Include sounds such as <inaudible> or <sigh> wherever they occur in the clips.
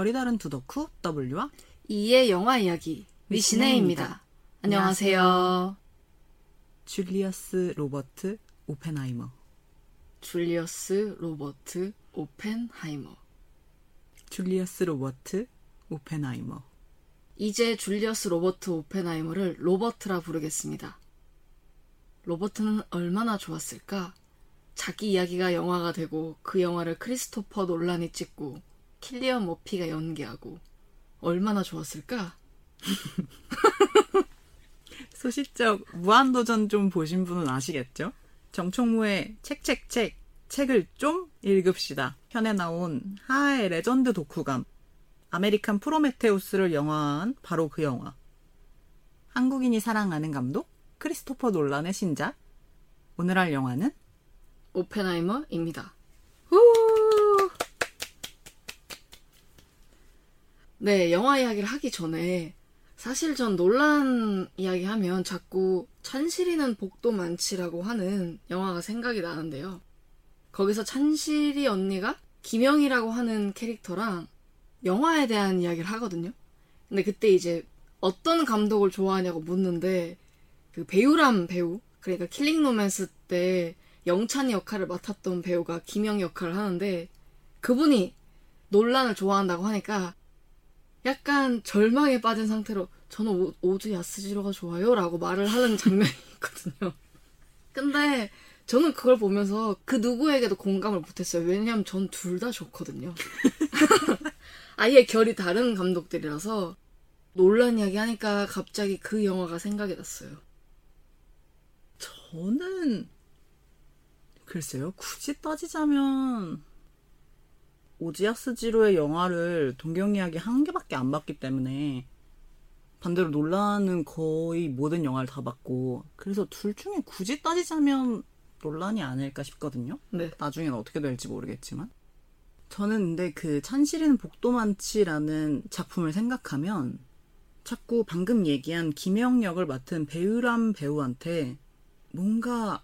결이 다른 두 덕후 W와 E의 영화 이야기 미시네입니다. 안녕하세요. 줄리어스 로버트 오펜하이머 줄리어스 로버트 오펜하이머. 줄리어스 로버트 오펜하이머 이제 줄리어스 로버트 오펜하이머를 로버트라 부르겠습니다. 로버트는 얼마나 좋았을까? 자기 이야기가 영화가 되고 그 영화를 크리스토퍼 놀란이 찍고 킬리언 머피가 연기하고 얼마나 좋았을까? <laughs> 소시적 무한도전 좀 보신 분은 아시겠죠? 정총무의 책책책 책을 좀 읽읍시다. 편에 나온 하하의 레전드 독후감 아메리칸 프로메테우스를 영화화한 바로 그 영화. 한국인이 사랑하는 감독 크리스토퍼 놀란의 신작. 오늘 할 영화는 오펜하이머입니다. 후! 네, 영화 이야기를 하기 전에 사실 전 논란 이야기 하면 자꾸 찬실이는 복도 많지라고 하는 영화가 생각이 나는데요. 거기서 찬실이 언니가 김영이라고 하는 캐릭터랑 영화에 대한 이야기를 하거든요. 근데 그때 이제 어떤 감독을 좋아하냐고 묻는데 그 배유람 배우 그러니까 킬링 로맨스 때 영찬이 역할을 맡았던 배우가 김영 역할을 하는데 그분이 놀란을 좋아한다고 하니까 약간 절망에 빠진 상태로 저는 오, 오즈 야스지로가 좋아요라고 말을 하는 장면이 <laughs> 있거든요. 근데 저는 그걸 보면서 그 누구에게도 공감을 못했어요. 왜냐하면 전 둘 다 좋거든요. <laughs> 아예 결이 다른 감독들이라서 논란 이야기 하니까 갑자기 그 영화가 생각이 났어요. 저는 글쎄요. 굳이 따지자면 오지아스 지로의 영화를 동경 이야기 한 개밖에 안 봤기 때문에 반대로 논란은 거의 모든 영화를 다 봤고 그래서 둘 중에 굳이 따지자면 논란이 아닐까 싶거든요. 네. 나중엔 어떻게 될지 모르겠지만 저는 근데 그 찬실이는 복도 많지라는 작품을 생각하면 자꾸 방금 얘기한 김영 역을 맡은 배유람 배우한테 뭔가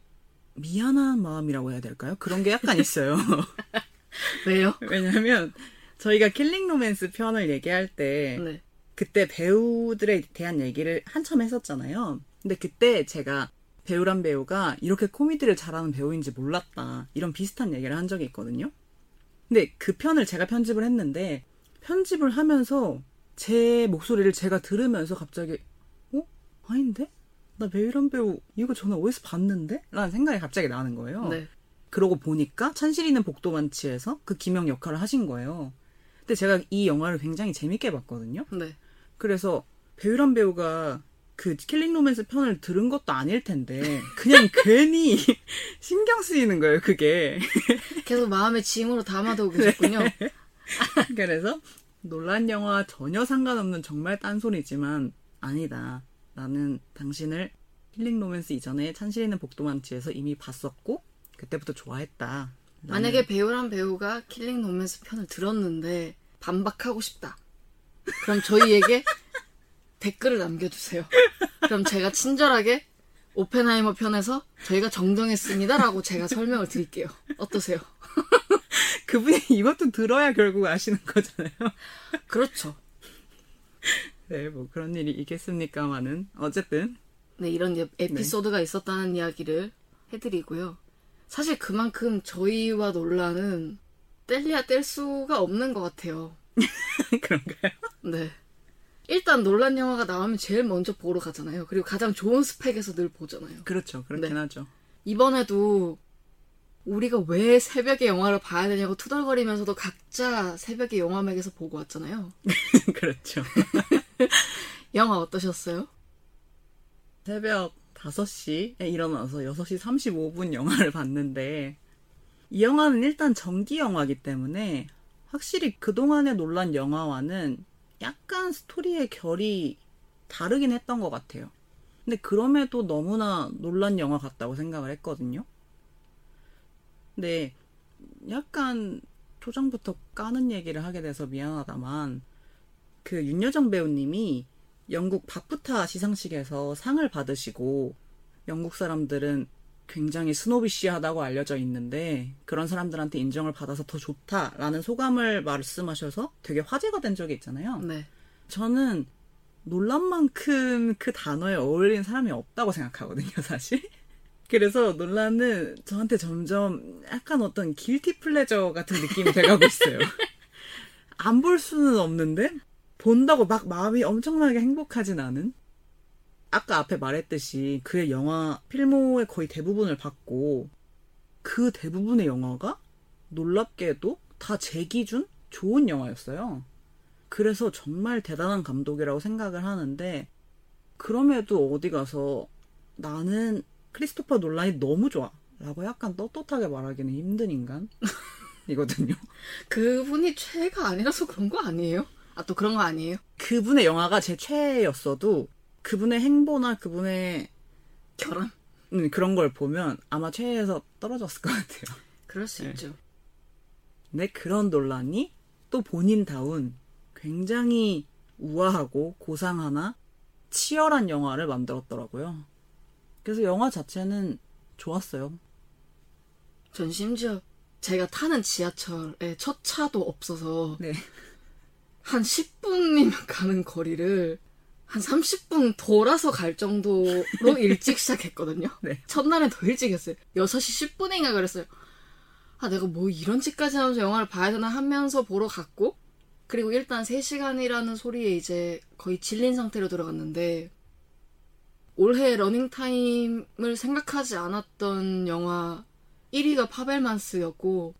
미안한 마음이라고 해야 될까요? 그런 게 약간 있어요. <laughs> <laughs> 왜요? 왜냐면 저희가 킬링 로맨스 편을 얘기할 때 네. 그때 배우들에 대한 얘기를 한참 했었잖아요. 근데 그때 제가 배유람 배우가 이렇게 코미디를 잘하는 배우인지 몰랐다. 이런 비슷한 얘기를 한 적이 있거든요. 근데 그 편을 제가 편집을 했는데 편집을 하면서 제 목소리를 제가 들으면서 갑자기 어? 아닌데? 나 배유람 배우 이거 전에 어디서 봤는데? 라는 생각이 갑자기 나는 거예요. 네. 그러고 보니까 찬실이는 복도 많지에서 그 김영 역할을 하신 거예요. 근데 제가 이 영화를 굉장히 재밌게 봤거든요. 네. 그래서 배유람 배우가 그 킬링 로맨스 편을 들은 것도 아닐 텐데 그냥 <laughs> 괜히 신경 쓰이는 거예요, 그게. 계속 마음의 짐으로 담아두고 계셨군요. <laughs> 그래서 놀란 영화 전혀 상관없는 정말 딴소리지만 아니다. 나는 당신을 킬링 로맨스 이전에 찬실이는 복도 많지에서 이미 봤었고 그때부터 좋아했다. 나는- 만약에 배유람 배우가 킬링 로맨스 편을 들었는데 반박하고 싶다. 그럼 저희에게 <laughs> 댓글을 남겨주세요. 그럼 제가 친절하게 오펜하이머 편에서 저희가 정정했습니다라고 제가 설명을 드릴게요. 어떠세요? <laughs> 그분이 이것도 들어야 결국 아시는 거잖아요. 그렇죠. 네, 뭐 그런 일이 있겠습니까마는 어쨌든 네, 이런 에- 에피소드가 있었다는 이야기를 해드리고요. 사실 그만큼 저희와 논란은 뗄래야 뗄 수가 없는 것 같아요. <laughs> 그런가요? 네. 일단 논란 영화가 나오면 제일 먼저 보러 가잖아요. 그리고 가장 좋은 스펙에서 늘 보잖아요. 그렇죠, 그렇긴 네. 하죠. 이번에도 우리가 왜 새벽에 영화를 봐야 되냐고 투덜거리면서도 각자 새벽에 영화맥에서 보고 왔잖아요. <laughs> 그렇죠. <laughs> 영화 어떠셨어요? 새벽 5시에 일어나서 6시 35분 영화를 봤는데 이 영화는 일단 정기 영화이기 때문에 확실히 그동안의 논란 영화와는 약간 스토리의 결이 다르긴 했던 것 같아요. 근데 그럼에도 너무나 논란 영화 같다고 생각을 했거든요. 근데 약간 초장부터 까는 얘기를 하게 돼서 미안하다만 그 윤여정 배우님이 영국 바프타 시상식에서 상을 받으시고 영국 사람들은 굉장히 스노비시하다고 알려져 있는데 그런 사람들한테 인정을 받아서 더 좋다라는 소감을 말씀하셔서 되게 화제가 된 적이 있잖아요. 네. 저는 논란만큼 그 단어에 어울리는 사람이 없다고 생각하거든요, 사실. <laughs> 그래서 논란은 저한테 점점 약간 어떤 길티 플레저 같은 느낌이 돼가고 있어요. <laughs> 안 볼 수는 없는데 본다고 막 마음이 엄청나게 행복하진 않은? 아까 앞에 말했듯이 그의 영화 필모의 거의 대부분을 봤고 그 대부분의 영화가 놀랍게도 다 제 기준 좋은 영화였어요. 그래서 정말 대단한 감독이라고 생각을 하는데 그럼에도 어디 가서 나는 크리스토퍼 논란이 너무 좋아 라고 약간 떳떳하게 말하기는 힘든 인간 이거든요. 그분이 최애가 아니라서 그런 거 아니에요? 아, 또 그런 거 아니에요? 그분의 영화가 제 최애였어도 그분의 행보나 그분의 결함? 음, 그런 걸 보면 아마 최애에서 떨어졌을 것 같아요. 그럴 수 네. 있죠. 근데 그런 논란이 또 본인다운 굉장히 우아하고 고상하나 치열한 영화를 만들었더라고요. 그래서 영화 자체는 좋았어요. 전 심지어 제가 타는 지하철에 첫 차도 없어서 네. 한 10분이면 <laughs> 가는 거리를 한 30분 돌아서 갈 정도로 일찍 시작했거든요. 네. 첫날엔 더 일찍 했어요. 6시 10분인가 그랬어요. 아, 내가 뭐 이런 짓까지 하면서 영화를 봐야 되나 하면서 보러 갔고, 그리고 일단 3시간이라는 소리에 이제 거의 질린 상태로 들어갔는데, 올해 러닝타임을 생각하지 않았던 영화 1위가 파벨만스였고,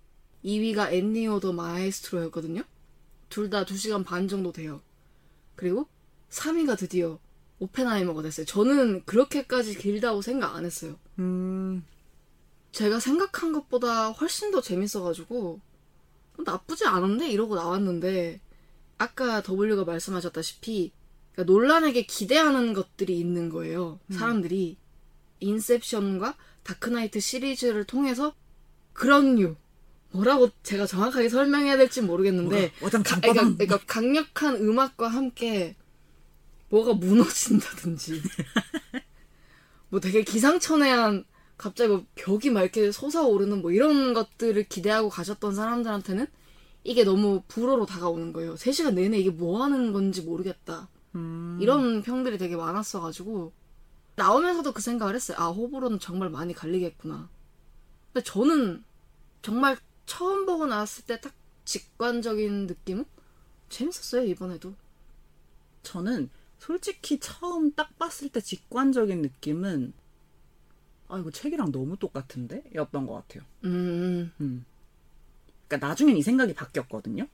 2위가 엔니오 더 마에스트로였거든요. 둘 다 2시간 반 정도 돼요. 그리고 3위가 드디어 오펜하이머가 됐어요. 저는 그렇게까지 길다고 생각 안 했어요. 음, 제가 생각한 것보다 훨씬 더 재밌어가지고 나쁘지 않은데 이러고 나왔는데 아까 W가 말씀하셨다시피 그러니까 논란에게 기대하는 것들이 있는 거예요. 사람들이 인셉션과 다크나이트 시리즈를 통해서 그런 류 뭐라고 제가 정확하게 설명해야 될지 모르겠는데 어떤 가- 강빠방 그러니까, 그러니까 강력한 음악과 함께 뭐가 무너진다든지 <laughs> 뭐 되게 기상천외한 갑자기 뭐 벽이 막 이렇게 솟아오르는 뭐 이런 것들을 기대하고 가셨던 사람들한테는 이게 너무 불어로 다가오는 거예요. 3시간 내내 이게 뭐 하는 건지 모르겠다. 음, 이런 평들이 되게 많았어가지고 나오면서도 그 생각을 했어요. 아 호불호는 정말 많이 갈리겠구나. 근데 저는 정말 처음 보고 나왔을 때 딱 직관적인 느낌은 재밌었어요 이번에도. 저는 솔직히 처음 딱 봤을 때 직관적인 느낌은 아 이거 책이랑 너무 똑같은데 였던 것 같아요. 음, 음. 그러니까 나중엔 이 생각이 바뀌었거든요.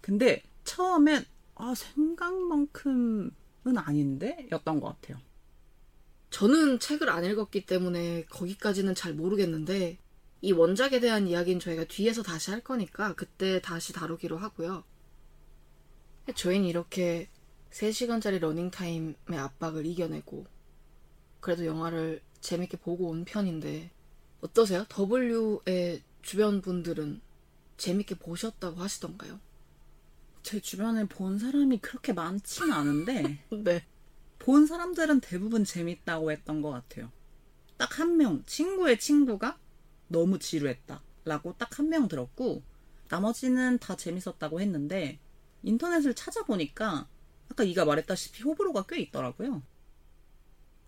근데 처음엔 아 생각만큼은 아닌데 였던 것 같아요. 저는 책을 안 읽었기 때문에 거기까지는 잘 모르겠는데 이 원작에 대한 이야기는 저희가 뒤에서 다시 할 거니까 그때 다시 다루기로 하고요. 저희는 이렇게 3시간짜리 러닝타임의 압박을 이겨내고 그래도 영화를 재밌게 보고 온 편인데 어떠세요? W의 주변 분들은 재밌게 보셨다고 하시던가요? 제 주변에 본 사람이 그렇게 많지는 않은데 <laughs> 네. 본 사람들은 대부분 재밌다고 했던 것 같아요. 딱 한 명, 친구의 친구가 너무 지루했다. 라고 딱 한 명 들었고, 나머지는 다 재밌었다고 했는데, 인터넷을 찾아보니까, 아까 이가 말했다시피 호불호가 꽤 있더라고요.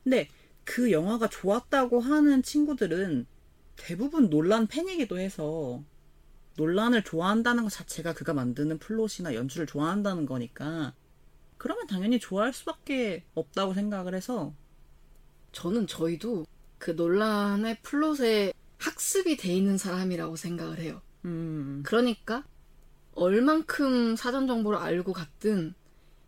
근데 그 영화가 좋았다고 하는 친구들은 대부분 놀란 팬이기도 해서, 놀란을 좋아한다는 것 자체가 그가 만드는 플롯이나 연출을 좋아한다는 거니까, 그러면 당연히 좋아할 수밖에 없다고 생각을 해서 저는 저희도 그 놀란의 플롯에 학습이 돼 있는 사람이라고 생각을 해요. 음, 그러니까 얼만큼 사전 정보를 알고 갔든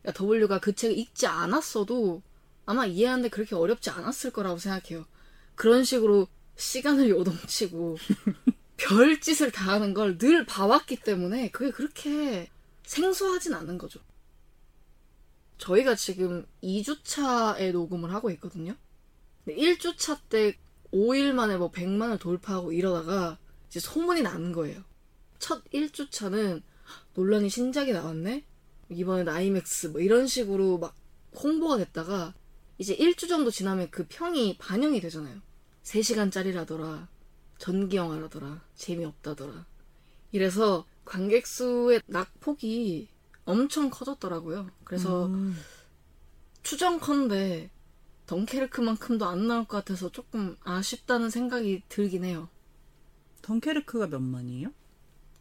W가 그 책을 읽지 않았어도 아마 이해하는데 그렇게 어렵지 않았을 거라고 생각해요. 그런 식으로 시간을 요동치고 <laughs> 별짓을 다 하는 걸 늘 봐왔기 때문에 그게 그렇게 생소하진 않은 거죠. 저희가 지금 2주차에 녹음을 하고 있거든요. 근데 1주차 때 5일 만에 뭐 100만을 돌파하고 이러다가 이제 소문이 나는 거예요. 첫 1주차는 논란이 신작이 나왔네? 이번엔 아이맥스 뭐 이런 식으로 막 홍보가 됐다가 이제 1주 정도 지나면 그 평이 반영이 되잖아요. 3시간짜리라더라. 전기 영화라더라. 재미없다더라. 이래서 관객 수의 낙폭이 엄청 커졌더라고요. 그래서 음. 추정컨대 덩케르크만큼도 안 나올 것 같아서 조금 아쉽다는 생각이 들긴 해요. 덩케르크가 몇 만이에요?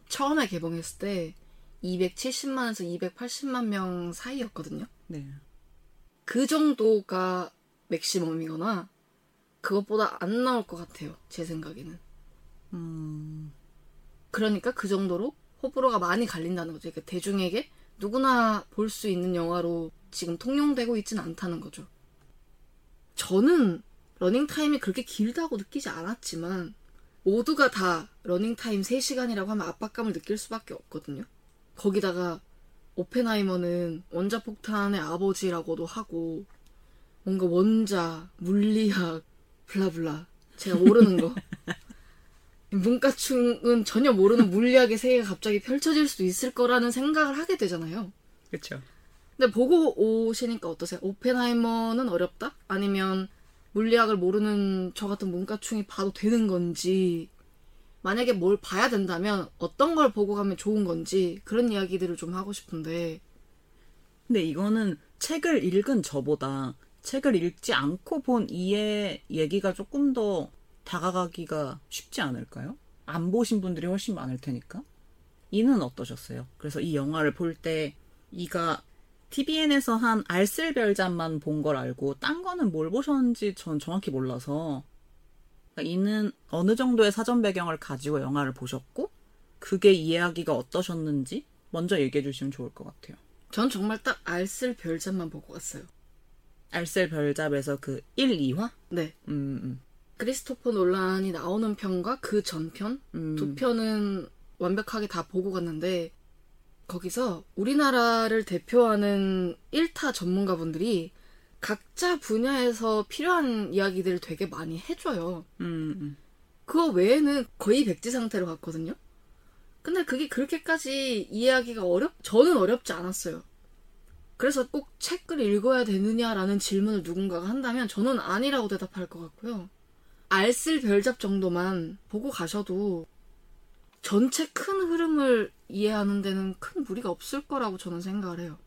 처음에 개봉했을 때 270만에서 280만 명 사이였거든요. 네. 그 정도가 맥시멈이거나 그것보다 안 나올 것 같아요. 제 생각에는. 음. 그러니까 그 정도로 호불호가 많이 갈린다는 거죠. 그러니까 대중에게 누구나 볼 수 있는 영화로 지금 통용되고 있진 않다는 거죠. 저는 러닝타임이 그렇게 길다고 느끼지 않았지만 모두가 다 러닝타임 3시간이라고 하면 압박감을 느낄 수밖에 없거든요. 거기다가 오펜하이머는 원자폭탄의 아버지라고도 하고 뭔가 원자, 물리학, blah blah 제가 모르는 거 <laughs> 문과충은 전혀 모르는 물리학의 세계가 갑자기 펼쳐질 수도 있을 거라는 생각을 하게 되잖아요. 그쵸. 근데 보고 오시니까 어떠세요? 오펜하이머는 어렵다? 아니면 물리학을 모르는 저 같은 문과충이 봐도 되는 건지 만약에 뭘 봐야 된다면 어떤 걸 보고 가면 좋은 건지 그런 이야기들을 좀 하고 싶은데 근데 이거는 책을 읽은 저보다 책을 읽지 않고 본 이의 얘기가 조금 더 다가가기가 쉽지 않을까요? 안 보신 분들이 훨씬 많을 테니까. 이는 어떠셨어요? 그래서 이 영화를 볼 때 이가 TVN에서 한 알쓸별잠만 본 걸 알고 딴 거는 뭘 보셨는지 전 정확히 몰라서 그러니까 이는 어느 정도의 사전 배경을 가지고 영화를 보셨고 그게 이해하기가 어떠셨는지 먼저 얘기해 주시면 좋을 것 같아요. 전 정말 딱 알쓸 별잠만 보고 갔어요. 알쓸별잡에서 그 1, 2화? 네. 음, 음. 크리스토퍼 논란이 나오는 편과 그 전편 음. 두 편은 완벽하게 다 보고 갔는데 거기서 우리나라를 대표하는 1타 전문가분들이 각자 분야에서 필요한 이야기들을 되게 많이 해줘요. 음, 음. 그거 외에는 거의 백지 상태로 갔거든요. 근데 그게 그렇게까지 이해하기가 어렵, 저는 어렵지 않았어요. 그래서 꼭 책을 읽어야 되느냐라는 질문을 누군가가 한다면 저는 아니라고 대답할 것 같고요. 알쓸 별잡 정도만 보고 가셔도 전체 큰 흐름을 이해하는 데는 큰 무리가 없을 거라고 저는 생각을 해요.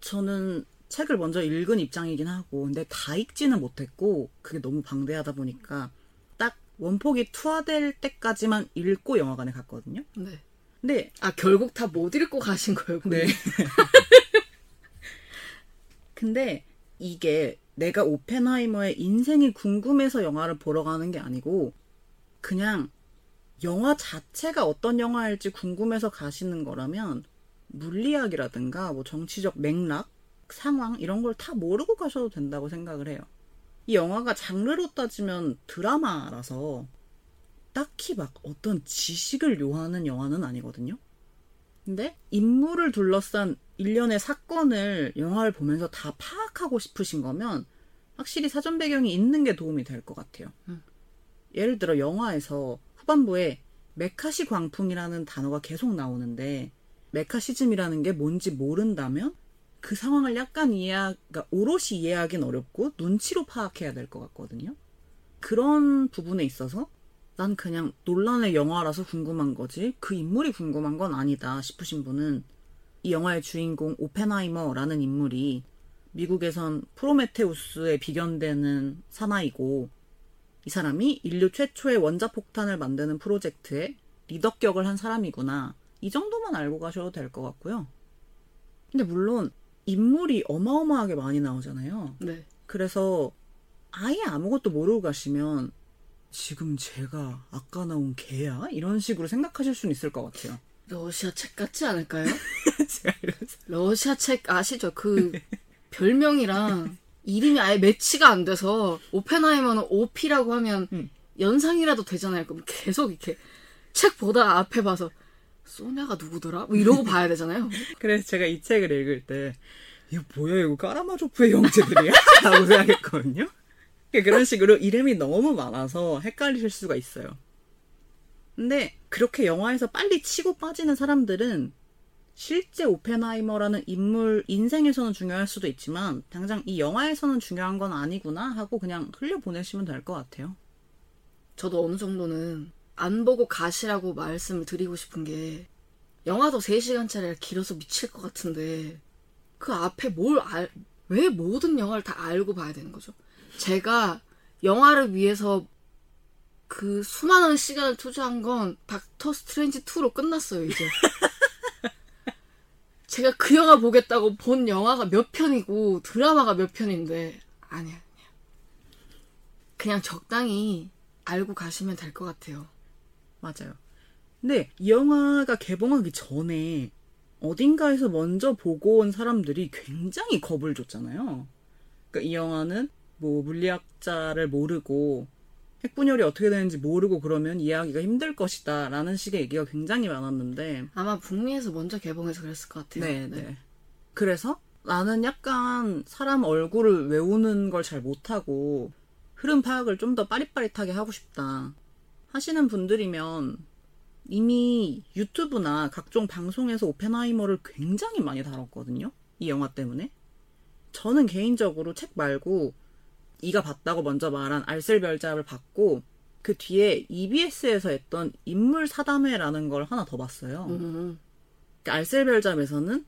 저는 책을 먼저 읽은 입장이긴 하고, 근데 다 읽지는 못했고, 그게 너무 방대하다 보니까, 딱 원폭이 투하될 때까지만 읽고 영화관에 갔거든요. 네. 근데, 아, 결국 다 못 읽고 가신 거예요, 네. 네. <laughs> 근데 이게 내가 오펜하이머의 인생이 궁금해서 영화를 보러 가는 게 아니고, 그냥 영화 자체가 어떤 영화일지 궁금해서 가시는 거라면, 물리학이라든가 뭐 정치적 맥락, 상황 이런 걸 다 모르고 가셔도 된다고 생각을 해요. 이 영화가 장르로 따지면 드라마라서 딱히 막 어떤 지식을 요하는 영화는 아니거든요. 근데 인물을 둘러싼 일련의 사건을 영화를 보면서 다 파악하고 싶으신 거면 확실히 사전 배경이 있는 게 도움이 될 것 같아요. 음. 예를 들어 영화에서 후반부에 메카시 광풍이라는 단어가 계속 나오는데 메카시즘이라는 게 뭔지 모른다면 그 상황을 약간 이해하, 그러니까 오롯이 이해하긴 어렵고 눈치로 파악해야 될 것 같거든요. 그런 부분에 있어서 난 그냥 논란의 영화라서 궁금한 거지 그 인물이 궁금한 건 아니다 싶으신 분은 이 영화의 주인공 오펜하이머라는 인물이 미국에선 프로메테우스에 비견되는 사나이고 이 사람이 인류 최초의 원자폭탄을 만드는 프로젝트에 리더격을 한 사람이구나. 이 정도만 알고 가셔도 될 것 같고요. 근데 물론 인물이 어마어마하게 많이 나오잖아요. 네. 그래서 아예 아무것도 모르고 가시면 지금 제가 아까 나온 개야? 이런 식으로 생각하실 수는 있을 것 같아요. 러시아 책 같지 않을까요? <laughs> 러시아 책 아시죠? 그 <laughs> 별명이랑 이름이 아예 매치가 안 돼서 오펜하이머는 OP라고 하면 음. 연상이라도 되잖아요. 그럼 계속 이렇게 책 보다가 앞에 봐서 소냐가 누구더라? 뭐 이러고 <laughs> 봐야 되잖아요. 그래서 제가 이 책을 읽을 때 이거 뭐야 이거 까라마조프의 형제들이야? <laughs> 라고 생각했거든요. 그런 식으로 이름이 너무 많아서 헷갈리실 수가 있어요. 근데 그렇게 영화에서 빨리 치고 빠지는 사람들은 실제 오펜하이머라는 인물 인생에서는 중요할 수도 있지만 당장 이 영화에서는 중요한 건 아니구나 하고 그냥 흘려 보내시면 될 것 같아요. 저도 어느 정도는 안 보고 가시라고 말씀을 드리고 싶은 게 영화도 3시간짜리라 길어서 미칠 것 같은데 그 앞에 뭘 알, 왜 모든 영화를 다 알고 봐야 되는 거죠? 제가 영화를 위해서 그 수많은 시간을 투자한 건 닥터 스트레인지 2로 끝났어요, 이제. <laughs> 제가 그 영화 보겠다고 본 영화가 몇 편이고 드라마가 몇 편인데 아니야, 아니야. 그냥 적당히 알고 가시면 될 것 같아요. 맞아요. 근데 이 영화가 개봉하기 전에 어딘가에서 먼저 보고 온 사람들이 굉장히 겁을 줬잖아요. 그러니까 이 영화는 뭐 물리학자를 모르고 핵분열이 어떻게 되는지 모르고 그러면 이해하기가 힘들 것이다 라는 식의 얘기가 굉장히 많았는데 아마 북미에서 먼저 개봉해서 그랬을 것 같아요. 네, 네. 그래서 나는 약간 사람 얼굴을 외우는 걸 잘 못하고 흐름 파악을 좀 더 빠릿빠릿하게 하고 싶다 하시는 분들이면 이미 유튜브나 각종 방송에서 오펜하이머를 굉장히 많이 다뤘거든요. 이 영화 때문에. 저는 개인적으로 책 말고 이가 봤다고 먼저 말한 알쓸별잡을 봤고 그 뒤에 EBS에서 했던 인물 사담회라는 걸 하나 더 봤어요. 음, 그 알쓸별잡에서는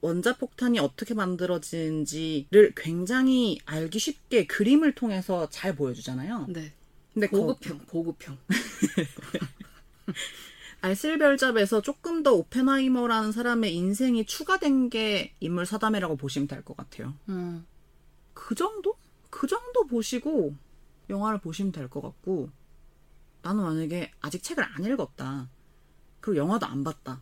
원자폭탄이 어떻게 만들어지는지를 굉장히 알기 쉽게 그림을 통해서 잘 보여주잖아요. 네. 근데 거- 보급형, 보급형. <laughs> 알쓸별잡에서 조금 더 오펜하이머라는 사람의 인생이 추가된 게 인물 사담회라고 보시면 될 것 같아요. 음, 그 정도? 그 정도 보시고 영화를 보시면 될 것 같고 나는 만약에 아직 책을 안 읽었다. 그리고 영화도 안 봤다.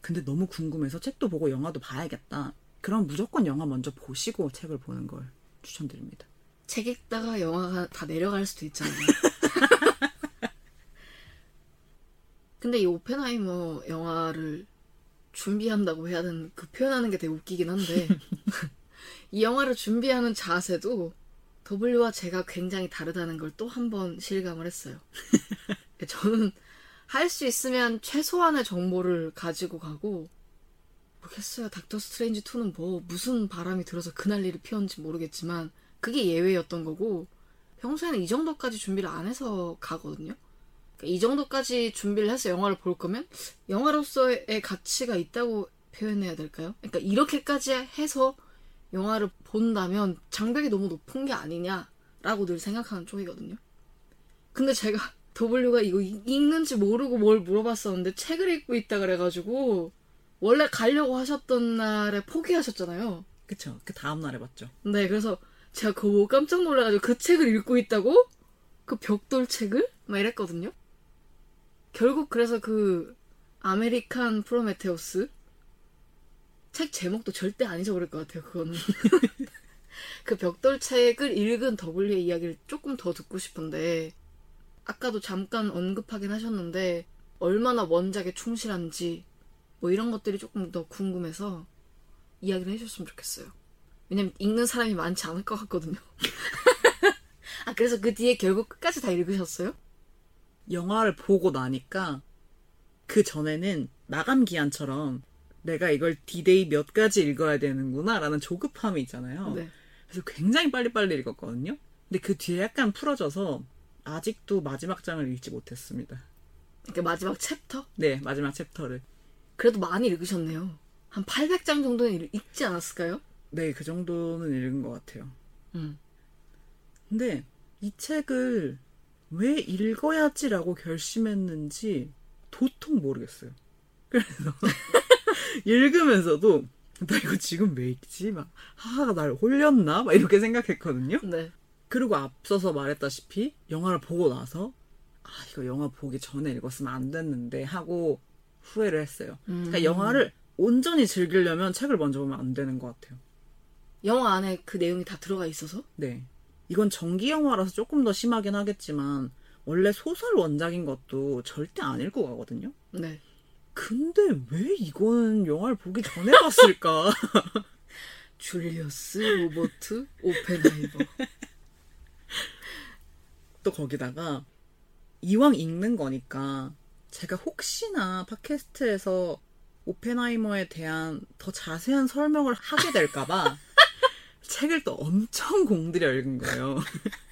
근데 너무 궁금해서 책도 보고 영화도 봐야겠다. 그럼 무조건 영화 먼저 보시고 책을 보는 걸 추천드립니다. 책 읽다가 영화가 다 내려갈 수도 있잖아요. <laughs> 근데 이 오펜하이머 영화를 준비한다고 해야 되는 그 표현하는 게 되게 웃기긴 한데 <laughs> 이 영화를 준비하는 자세도 W와 제가 굉장히 다르다는 걸 또 한 번 실감을 했어요. <laughs> 저는 할 수 있으면 최소한의 정보를 가지고 가고 모르겠어요. 닥터 스트레인지 2는 뭐 무슨 바람이 들어서 그 난리를 피웠는지 모르겠지만 그게 예외였던 거고 평소에는 이 정도까지 준비를 안 해서 가거든요. 그러니까 이 정도까지 준비를 해서 영화를 볼 거면 영화로서의 가치가 있다고 표현해야 될까요? 그러니까 이렇게까지 해서 영화를 본다면 장벽이 너무 높은 게 아니냐라고 늘 생각하는 쪽이거든요. 근데 제가 <laughs> W가 이거 읽- 읽는지 모르고 뭘 물어봤었는데 책을 읽고 있다 그래가지고 원래 가려고 하셨던 날에 포기하셨잖아요. 그쵸? 그 다음 날에 봤죠. 네, 그래서 제가 그거 보고 깜짝 놀라가지고 그 책을 읽고 있다고? 그 벽돌 책을? 막 이랬거든요. 결국 그래서 그 아메리칸 프로메테우스 책 제목도 절대 안 잊어버릴 것 같아요, 그거는. <laughs> 그 벽돌 책을 읽은 W의 이야기를 조금 더 듣고 싶은데 아까도 잠깐 언급하긴 하셨는데 얼마나 원작에 충실한지 뭐 이런 것들이 조금 더 궁금해서 이야기를 해주셨으면 좋겠어요. 왜냐면 읽는 사람이 많지 않을 것 같거든요. <laughs> 아 그래서 그 뒤에 결국 끝까지 다 읽으셨어요? 영화를 보고 나니까 그 전에는 마감 기한처럼 내가 이걸 디데이 몇까지 읽어야 되는구나 라는 조급함이 있잖아요. 네. 그래서 굉장히 빨리빨리 읽었거든요. 근데 그 뒤에 약간 풀어져서 아직도 마지막 장을 읽지 못했습니다. 그러니까 마지막 챕터? 네, 마지막 챕터를. 그래도 많이 읽으셨네요. 한 800장 정도는 읽- 읽지 않았을까요? 네, 그 정도는 읽은 것 같아요. 음. 근데 이 책을 왜 읽어야지라고 결심했는지 도통 모르겠어요. 그래서 <laughs> <laughs> 읽으면서도 나 이거 지금 왜 읽지? 막 하하가 날 홀렸나? 막 이렇게 생각했거든요. 네. 그리고 앞서서 말했다시피 영화를 보고 나서 아 이거 영화 보기 전에 읽었으면 안 됐는데 하고 후회를 했어요. 그러니까 음. 영화를 온전히 즐기려면 책을 먼저 보면 안 되는 것 같아요. 영화 안에 그 내용이 다 들어가 있어서? 네. 이건 전기 영화라서 조금 더 심하긴 하겠지만 원래 소설 원작인 것도 절대 안 읽고 가거든요. 네. 근데 왜 이거는 영화를 보기 전에 봤을까? <laughs> 줄리어스, 로버트, 오펜하이머. 또 거기다가 이왕 읽는 거니까 제가 혹시나 팟캐스트에서 오펜하이머에 대한 더 자세한 설명을 하게 될까봐 <laughs> 책을 또 엄청 공들여 읽은 거예요. <laughs>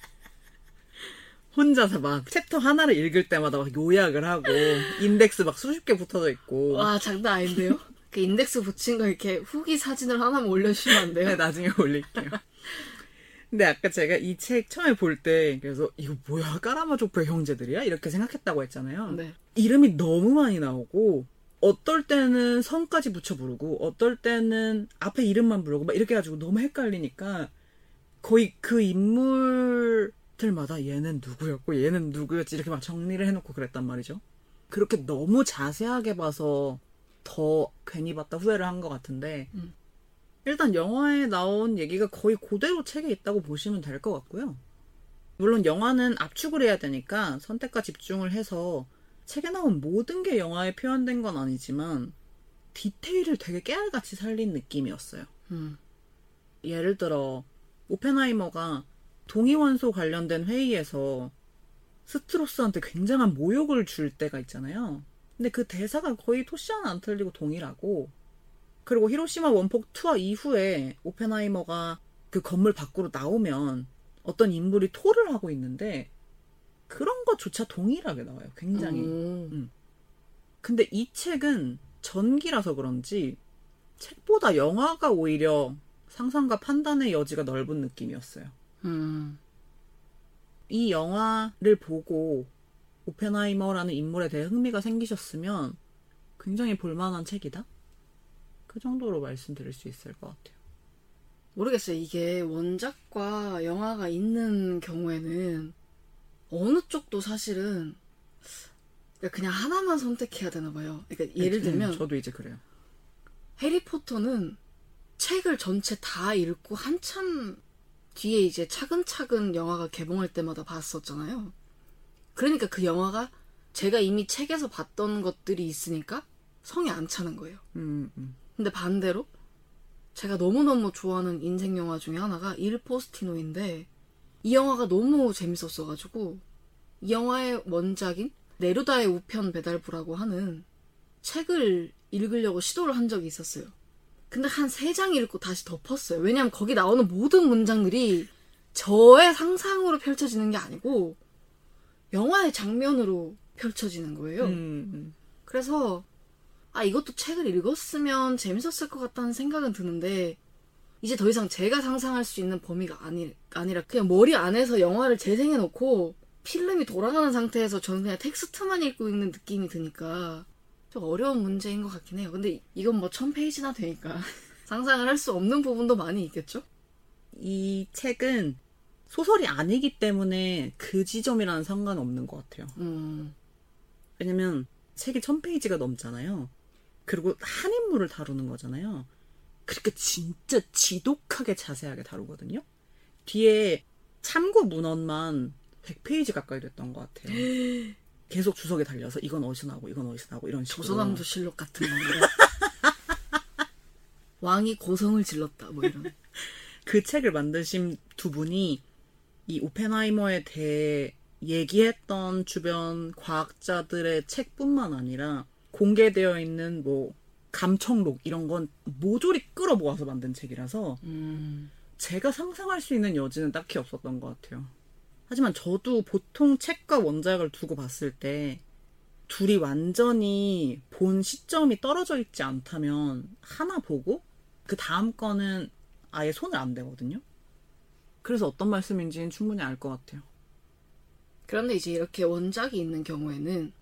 혼자서 막 챕터 하나를 읽을 때마다 막 요약을 하고 <laughs> 인덱스 막 수십 개 붙어져 있고 와 장난 아닌데요? 그 인덱스 붙인 거 이렇게 후기 사진을 하나만 올려주시면 안 돼요? 네, 나중에 올릴게요. 근데 아까 제가 이 책 처음에 볼 때 그래서 이거 뭐야 까라마조프의 형제들이야 이렇게 생각했다고 했잖아요. 네. 이름이 너무 많이 나오고 어떨 때는 성까지 붙여 부르고 어떨 때는 앞에 이름만 부르고 막 이렇게 해가지고 너무 헷갈리니까 거의 그 인물 들마다 얘는 누구였고 얘는 누구였지 이렇게 막 정리를 해놓고 그랬단 말이죠. 그렇게 너무 자세하게 봐서 더 괜히 봤다 후회를 한 것 같은데 음. 일단 영화에 나온 얘기가 거의 그대로 책에 있다고 보시면 될 것 같고요. 물론 영화는 압축을 해야 되니까 선택과 집중을 해서 책에 나온 모든 게 영화에 표현된 건 아니지만 디테일을 되게 깨알같이 살린 느낌이었어요. 음. 예를 들어 오펜하이머가 동위원소 관련된 회의에서 스트로스한테 굉장한 모욕을 줄 때가 있잖아요. 근데 그 대사가 거의 토시 하나 안 틀리고 동일하고 그리고 히로시마 원폭 투하 이후에 오펜하이머가 그 건물 밖으로 나오면 어떤 인물이 토를 하고 있는데 그런 것조차 동일하게 나와요. 굉장히. 음. 근데 이 책은 전기라서 그런지 책보다 영화가 오히려 상상과 판단의 여지가 넓은 느낌이었어요. 음. 이 영화를 보고 오펜하이머라는 인물에 대해 흥미가 생기셨으면 굉장히 볼만한 책이다? 그 정도로 말씀드릴 수 있을 것 같아요. 모르겠어요. 이게 원작과 영화가 있는 경우에는 어느 쪽도 사실은 그냥 하나만 선택해야 되나 봐요. 그러니까 예를 음, 들면 저도 이제 그래요. 해리포터는 책을 전체 다 읽고 한참 뒤에 이제 차근차근 영화가 개봉할 때마다 봤었잖아요. 그러니까 그 영화가 제가 이미 책에서 봤던 것들이 있으니까 성이 안 차는 거예요. 음, 음. 근데 반대로 제가 너무너무 좋아하는 인생 영화 중에 하나가 일 포스티노인데 이 영화가 너무 재밌었어가지고 이 영화의 원작인 네루다의 우편 배달부라고 하는 책을 읽으려고 시도를 한 적이 있었어요. 근데 한 세 장 읽고 다시 덮었어요. 왜냐면 거기 나오는 모든 문장들이 저의 상상으로 펼쳐지는 게 아니고 영화의 장면으로 펼쳐지는 거예요. 음, 음. 그래서 아 이것도 책을 읽었으면 재밌었을 것 같다는 생각은 드는데 이제 더 이상 제가 상상할 수 있는 범위가 아니, 아니라 그냥 머리 안에서 영화를 재생해 놓고 필름이 돌아가는 상태에서 저는 그냥 텍스트만 읽고 있는 느낌이 드니까 좀 어려운 문제인 것 같긴 해요. 근데 이건 뭐 천 페이지나 되니까 <laughs> 상상을 할 수 없는 부분도 많이 있겠죠? 이 책은 소설이 아니기 때문에 그 지점이라는 상관없는 것 같아요. 음, 왜냐면 책이 천 페이지가 넘잖아요. 그리고 한 인물을 다루는 거잖아요. 그러니까 진짜 지독하게 자세하게 다루거든요. 뒤에 참고 문헌만 100페이지 가까이 됐던 것 같아요. <gasps> 계속 주석에 달려서 이건 어디서 나오고 이건 어디서 나오고 이런 식으로. 조선왕조 실록 같은 건데 <laughs> 왕이 고성을 질렀다 뭐 이런. <laughs> 그 책을 만드신 두 분이 이 오펜하이머에 대해 얘기했던 주변 과학자들의 책뿐만 아니라 공개되어 있는 뭐 감청록 이런 건 모조리 끌어모아서 만든 책이라서 음, 제가 상상할 수 있는 여지는 딱히 없었던 것 같아요. 하지만 저도 보통 책과 원작을 두고 봤을 때 둘이 완전히 본 시점이 떨어져 있지 않다면 하나 보고 그 다음 거는 아예 손을 안 대거든요. 그래서 어떤 말씀인지는 충분히 알 것 같아요. 그런데 이제 이렇게 원작이 있는 경우에는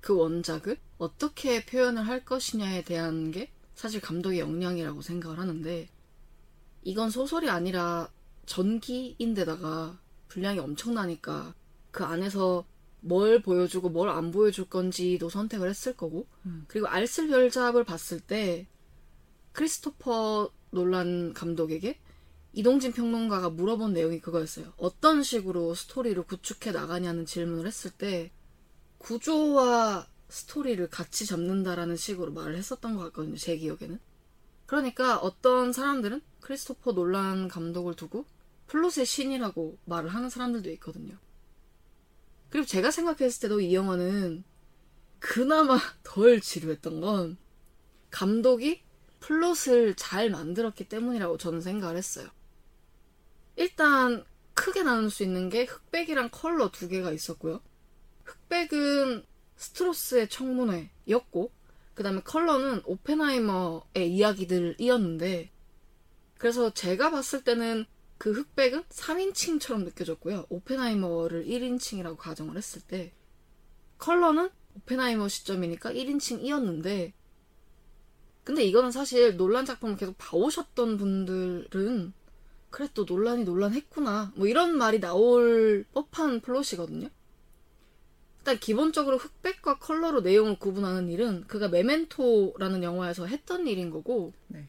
그 원작을 어떻게 표현을 할 것이냐에 대한 게 사실 감독의 역량이라고 생각을 하는데 이건 소설이 아니라 전기인데다가 분량이 엄청나니까 그 안에서 뭘 보여주고 뭘 안 보여줄 건지도 선택을 했을 거고 음. 그리고 알쓸 별잡을 봤을 때 크리스토퍼 놀란 감독에게 이동진 평론가가 물어본 내용이 그거였어요. 어떤 식으로 스토리를 구축해 나가냐는 질문을 했을 때 구조와 스토리를 같이 잡는다라는 식으로 말을 했었던 것 같거든요. 제 기억에는. 그러니까 어떤 사람들은 크리스토퍼 놀란 감독을 두고 플롯의 신이라고 말을 하는 사람들도 있거든요. 그리고 제가 생각했을 때도 이 영화는 그나마 <laughs> 덜 지루했던 건 감독이 플롯을 잘 만들었기 때문이라고 저는 생각을 했어요. 일단 크게 나눌 수 있는 게 흑백이랑 컬러 두 개가 있었고요. 흑백은 스트로스의 청문회였고 그 다음에 컬러는 오펜하이머의 이야기들이었는데 그래서 제가 봤을 때는 그 흑백은 3인칭처럼 느껴졌고요. 오펜하이머를 1인칭이라고 가정을 했을 때 컬러는 오펜하이머 시점이니까 1인칭이었는데 근데 이거는 사실 놀란 작품을 계속 봐오셨던 분들은 그래 또 놀란이 놀란했구나 뭐 이런 말이 나올 법한 플롯이거든요. 일단 기본적으로 흑백과 컬러로 내용을 구분하는 일은 그가 메멘토라는 영화에서 했던 일인 거고 네.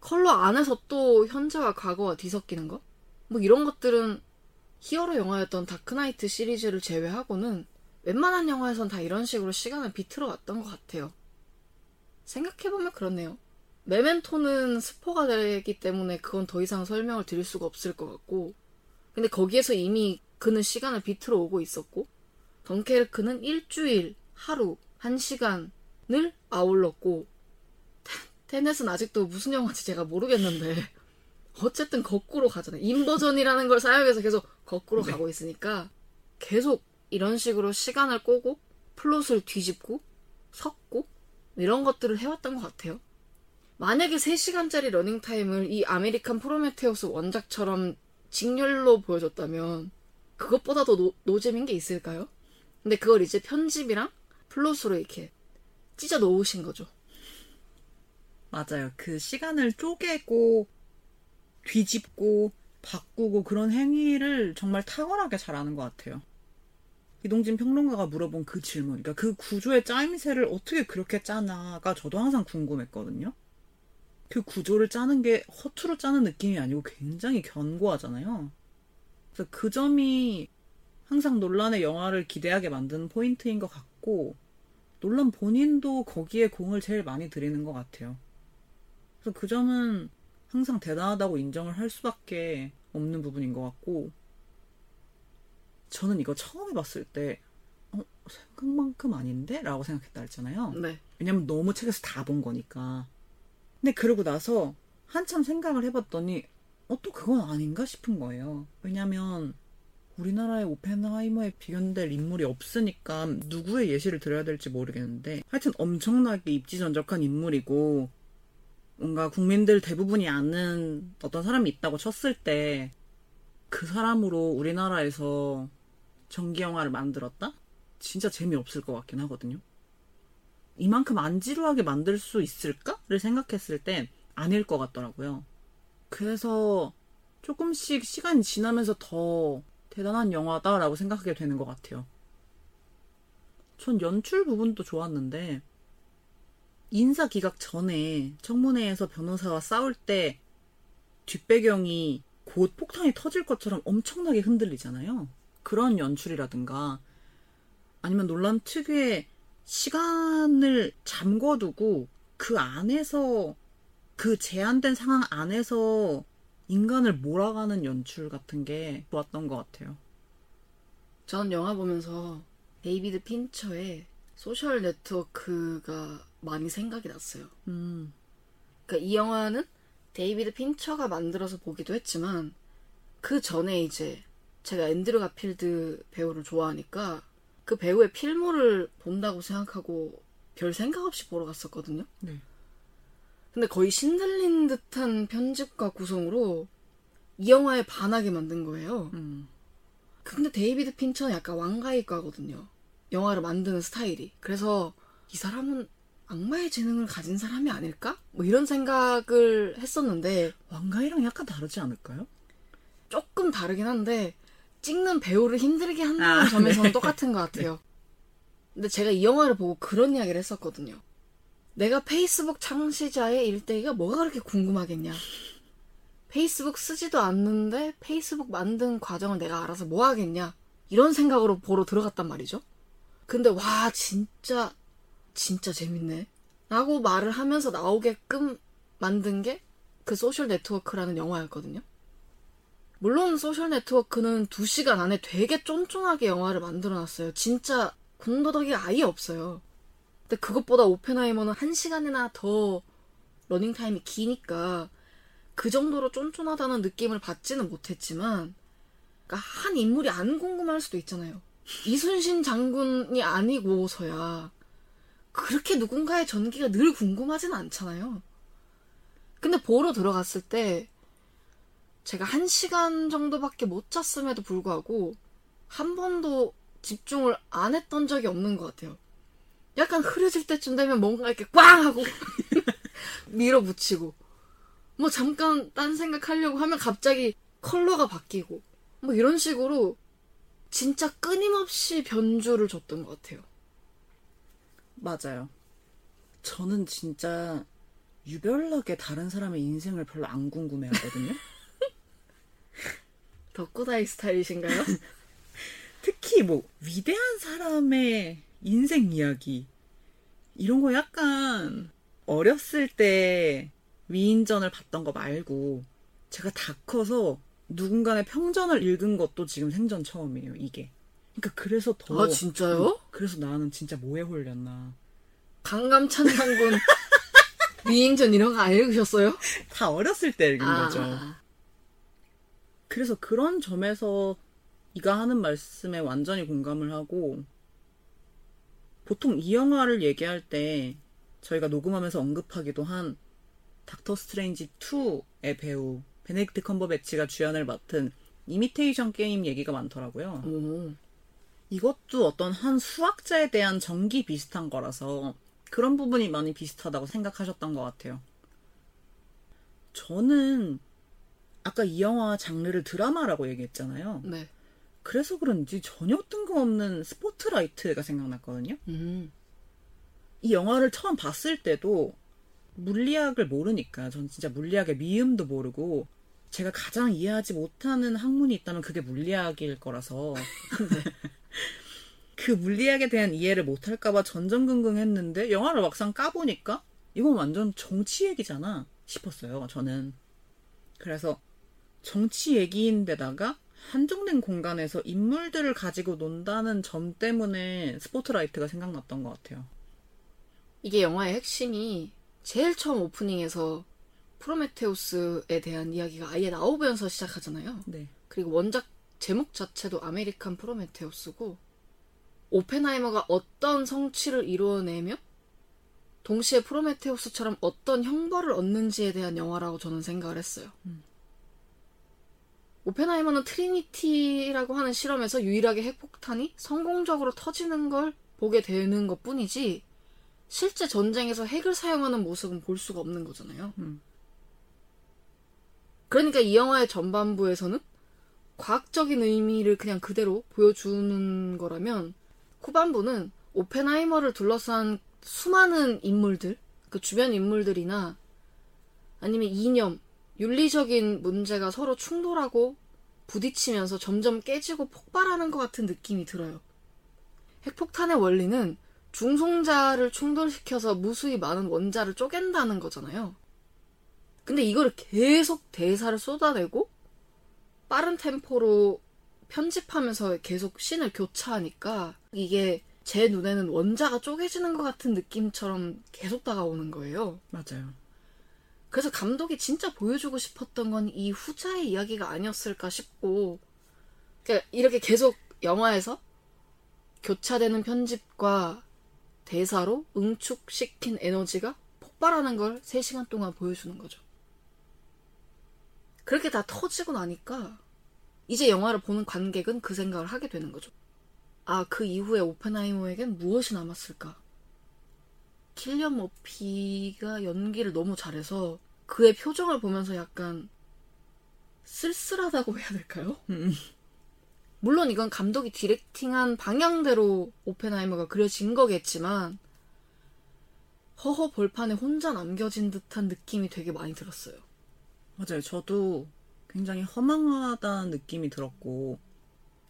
컬러 안에서 또 현재와 과거가 뒤섞이는 것? 뭐 이런 것들은 히어로 영화였던 다크나이트 시리즈를 제외하고는 웬만한 영화에선 다 이런 식으로 시간을 비틀어 왔던 것 같아요. 생각해보면 그렇네요. 메멘토는 스포가 되기 때문에 그건 더 이상 설명을 드릴 수가 없을 것 같고 근데 거기에서 이미 그는 시간을 비틀어 오고 있었고 덩케르크는 일주일, 하루, 한 시간을 아울렀고 테넷은 아직도 무슨 영화인지 제가 모르겠는데 <laughs> 어쨌든 거꾸로 가잖아요. inversion이라는 걸 사용해서 계속 거꾸로 네. 가고 있으니까 계속 이런 식으로 시간을 꼬고 플롯을 뒤집고 섞고 이런 것들을 해왔던 것 같아요. 만약에 3시간짜리 러닝타임을 이 아메리칸 프로메테우스 원작처럼 직렬로 보여줬다면 그것보다도 노, 노잼인 게 있을까요? 근데 그걸 이제 편집이랑 플롯으로 이렇게 찢어 놓으신 거죠. 맞아요. 그 시간을 쪼개고 뒤집고 바꾸고 그런 행위를 정말 탁월하게 잘하는 것 같아요. 이동진 평론가가 물어본 그 질문, 그러니까 그 구조의 짜임새를 어떻게 그렇게 짜나가 저도 항상 궁금했거든요. 그 구조를 짜는 게 허투루 짜는 느낌이 아니고 굉장히 견고하잖아요. 그래서 그 점이 항상 논란의 영화를 기대하게 만드는 포인트인 것 같고, 논란 본인도 거기에 공을 제일 많이 들이는 것 같아요. 그 점은 항상 대단하다고 인정을 할 수밖에 없는 부분인 것 같고, 저는 이거 처음에 봤을 때, 어, 생각만큼 아닌데? 라고 생각했다 했잖아요. 네. 왜냐면 너무 책에서 다 본 거니까. 근데 그러고 나서 한참 생각을 해봤더니, 어, 또 그건 아닌가 싶은 거예요. 왜냐면, 우리나라의 오펜하이머에 비견될 인물이 없으니까 누구의 예시를 들어야 될지 모르겠는데, 하여튼 엄청나게 입지전적한 인물이고, 뭔가 국민들 대부분이 아는 어떤 사람이 있다고 쳤을 때, 그 사람으로 우리나라에서 전기 영화를 만들었다? 진짜 재미없을 것 같긴 하거든요. 이만큼 안 지루하게 만들 수 있을까?를 생각했을 땐 아닐 것 같더라고요. 그래서 조금씩 시간이 지나면서 더 대단한 영화다라고 생각하게 되는 것 같아요. 전 연출 부분도 좋았는데, 인사 기각 전에 청문회에서 변호사와 싸울 때 뒷배경이 곧 폭탄이 터질 것처럼 엄청나게 흔들리잖아요. 그런 연출이라든가 아니면 놀란 특유의 시간을 잠궈두고 그 안에서 그 제한된 상황 안에서 인간을 몰아가는 연출 같은 게 좋았던 것 같아요. 전 영화 보면서 데이비드 핀처의 소셜 네트워크가 많이 생각이 났어요. 음, 그러니까 이 영화는 데이비드 핀처가 만들어서 보기도 했지만 그 전에 이제 제가 앤드류 가필드 배우를 좋아하니까 그 배우의 필모를 본다고 생각하고 별 생각 없이 보러 갔었거든요. 네. 근데 거의 신들린 듯한 편집과 구성으로 이 영화에 반하게 만든 거예요. 음, 근데 데이비드 핀처는 약간 왕가위과거든요. 영화를 만드는 스타일이. 그래서 이 사람은 악마의 재능을 가진 사람이 아닐까? 뭐 이런 생각을 했었는데 왕가위랑 약간 다르지 않을까요? 조금 다르긴 한데 찍는 배우를 힘들게 한다는 아, 점에서는 네. 똑같은 것 같아요. 근데 제가 이 영화를 보고 그런 이야기를 했었거든요. 내가 페이스북 창시자의 일대기가 뭐가 그렇게 궁금하겠냐. 페이스북 쓰지도 않는데 페이스북 만든 과정을 내가 알아서 뭐 하겠냐. 이런 생각으로 보러 들어갔단 말이죠. 근데 와 진짜 진짜 재밌네. 라고 말을 하면서 나오게끔 만든 게 그 소셜 네트워크라는 영화였거든요. 물론 소셜 네트워크는 2시간 안에 되게 쫀쫀하게 영화를 만들어 놨어요. 진짜 군더더기 아예 없어요. 근데 그것보다 오펜하이머는 한 시간이나 더 러닝 타임이 기니까 그 정도로 쫀쫀하다는 느낌을 받지는 못했지만 그러니까 한 인물이 안 궁금할 수도 있잖아요. 이순신 장군이 아니고서야 그렇게 누군가의 전기가 늘 궁금하진 않잖아요. 근데 보러 들어갔을 때 제가 한 시간 정도밖에 못 잤음에도 불구하고 한 번도 집중을 안 했던 적이 없는 것 같아요. 약간 흐려질 때쯤 되면 뭔가 이렇게 꽝 하고 <laughs> 밀어붙이고 뭐 잠깐 딴 생각하려고 하면 갑자기 컬러가 바뀌고 뭐 이런 식으로 진짜 끊임없이 변주를 줬던 것 같아요. 맞아요. 저는 진짜 유별나게 다른 사람의 인생을 별로 안 궁금해 하거든요. <laughs> 덕구다이 스타일이신가요? <laughs> 특히 뭐 위대한 사람의 인생 이야기 이런 거 약간 어렸을 때 위인전을 봤던 거 말고 제가 다 커서 누군가의 평전을 읽은 것도 지금 생전 처음이에요 이게 그러니까 그래서 더 아 진짜요? 그래서 나는 진짜 뭐에 홀렸나 강감찬 장군 <laughs> 위인전 이런 거 안 읽으셨어요? 다 어렸을 때 읽은 아, 거죠 그래서 그런 점에서 이가 하는 말씀에 완전히 공감을 하고 보통 이 영화를 얘기할 때 저희가 녹음하면서 언급하기도 한 닥터 스트레인지 2의 배우 베네딕트 컴버배치가 주연을 맡은 이미테이션 게임 얘기가 많더라고요. 오. 이것도 어떤 한 수학자에 대한 전기 비슷한 거라서 그런 부분이 많이 비슷하다고 생각하셨던 것 같아요. 저는 아까 이 영화 장르를 드라마라고 얘기했잖아요. 네. 그래서 그런지 전혀 뜬금없는 스포트라이트가 생각났거든요. 음. 이 영화를 처음 봤을 때도 물리학을 모르니까 전 진짜 물리학의 미음도 모르고 제가 가장 이해하지 못하는 학문이 있다면 그게 물리학일 거라서 <laughs> 그 물리학에 대한 이해를 못할까봐 전전긍긍했는데 영화를 막상 까보니까 이건 완전 정치 얘기잖아 싶었어요 저는 그래서 정치 얘기인데다가 한정된 공간에서 인물들을 가지고 논다는 점 때문에 스포트라이트가 생각났던 것 같아요. 이게 영화의 핵심이 제일 처음 오프닝에서 프로메테우스에 대한 이야기가 아예 나오면서 시작하잖아요. 네. 그리고 원작 제목 자체도 아메리칸 프로메테우스고 오펜하이머가 어떤 성취를 이루어내며 동시에 프로메테우스처럼 어떤 형벌을 얻는지에 대한 영화라고 저는 생각을 했어요. 음. 오펜하이머는 트리니티라고 하는 실험에서 유일하게 핵폭탄이 성공적으로 터지는 걸 보게 되는 것 뿐이지 실제 전쟁에서 핵을 사용하는 모습은 볼 수가 없는 거잖아요. 음. 그러니까 이 영화의 전반부에서는 과학적인 의미를 그냥 그대로 보여주는 거라면 후반부는 오펜하이머를 둘러싼 수많은 인물들, 그 주변 인물들이나 아니면 이념, 윤리적인 문제가 서로 충돌하고 부딪히면서 점점 깨지고 폭발하는 것 같은 느낌이 들어요. 핵폭탄의 원리는 중성자를 충돌시켜서 무수히 많은 원자를 쪼갠다는 거잖아요. 근데 이거를 계속 대사를 쏟아내고 빠른 템포로 편집하면서 계속 씬을 교차하니까 이게 제 눈에는 원자가 쪼개지는 것 같은 느낌처럼 계속 다가오는 거예요. 맞아요. 그래서 감독이 진짜 보여주고 싶었던 건 이 후자의 이야기가 아니었을까 싶고, 그러니까 이렇게 계속 영화에서 교차되는 편집과 대사로 응축시킨 에너지가 폭발하는 걸 3시간 동안 보여주는 거죠. 그렇게 다 터지고 나니까 이제 영화를 보는 관객은 그 생각을 하게 되는 거죠. 아, 그 이후에 오펜하이머에겐 무엇이 남았을까? 킬리언 머피가 연기를 너무 잘해서 그의 표정을 보면서 약간 쓸쓸하다고 해야 될까요? 음. 물론 이건 감독이 디렉팅한 방향대로 오펜하이머가 그려진 거겠지만 허허 벌판에 혼자 남겨진 듯한 느낌이 되게 많이 들었어요. 맞아요. 저도 굉장히 허망하다는 느낌이 들었고,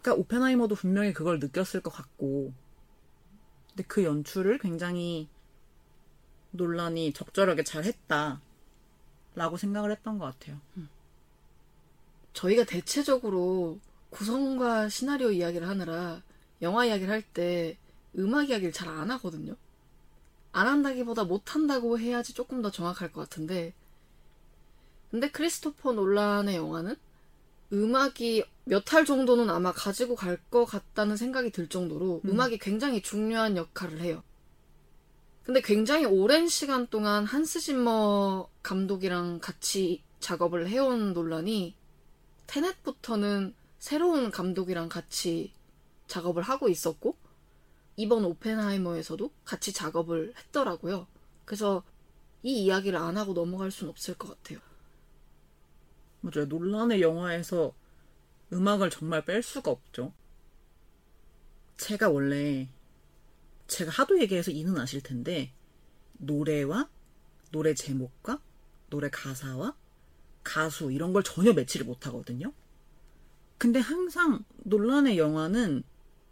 그러니까 오펜하이머도 분명히 그걸 느꼈을 것 같고, 근데 그 연출을 굉장히 논란이 적절하게 잘 했다. 라고 생각을 했던 것 같아요. 저희가 대체적으로 구성과 시나리오 이야기를 하느라 영화 이야기를 할 때 음악 이야기를 잘 안 하거든요. 안 한다기보다 못 한다고 해야지 조금 더 정확할 것 같은데 근데 크리스토퍼 놀란의 영화는 음악이 몇 할 정도는 아마 가지고 갈 것 같다는 생각이 들 정도로 음. 음. 악이 굉장히 중요한 역할을 해요. 근데 굉장히 오랜 시간 동안 한스 짐머 감독이랑 같이 작업을 해온 논란이 테넷부터는 새로운 감독이랑 같이 작업을 하고 있었고 이번 오펜하이머에서도 같이 작업을 했더라고요. 그래서 이 이야기를 안 하고 넘어갈 순 없을 것 같아요. 맞아요. 논란의 영화에서 음악을 정말 뺄 수가 없죠. 제가 원래 제가 하도 얘기해서 이는 아실 텐데 노래와 노래 제목과 노래 가사와 가수 이런 걸 전혀 매치를 못 하거든요. 근데 항상 논란의 영화는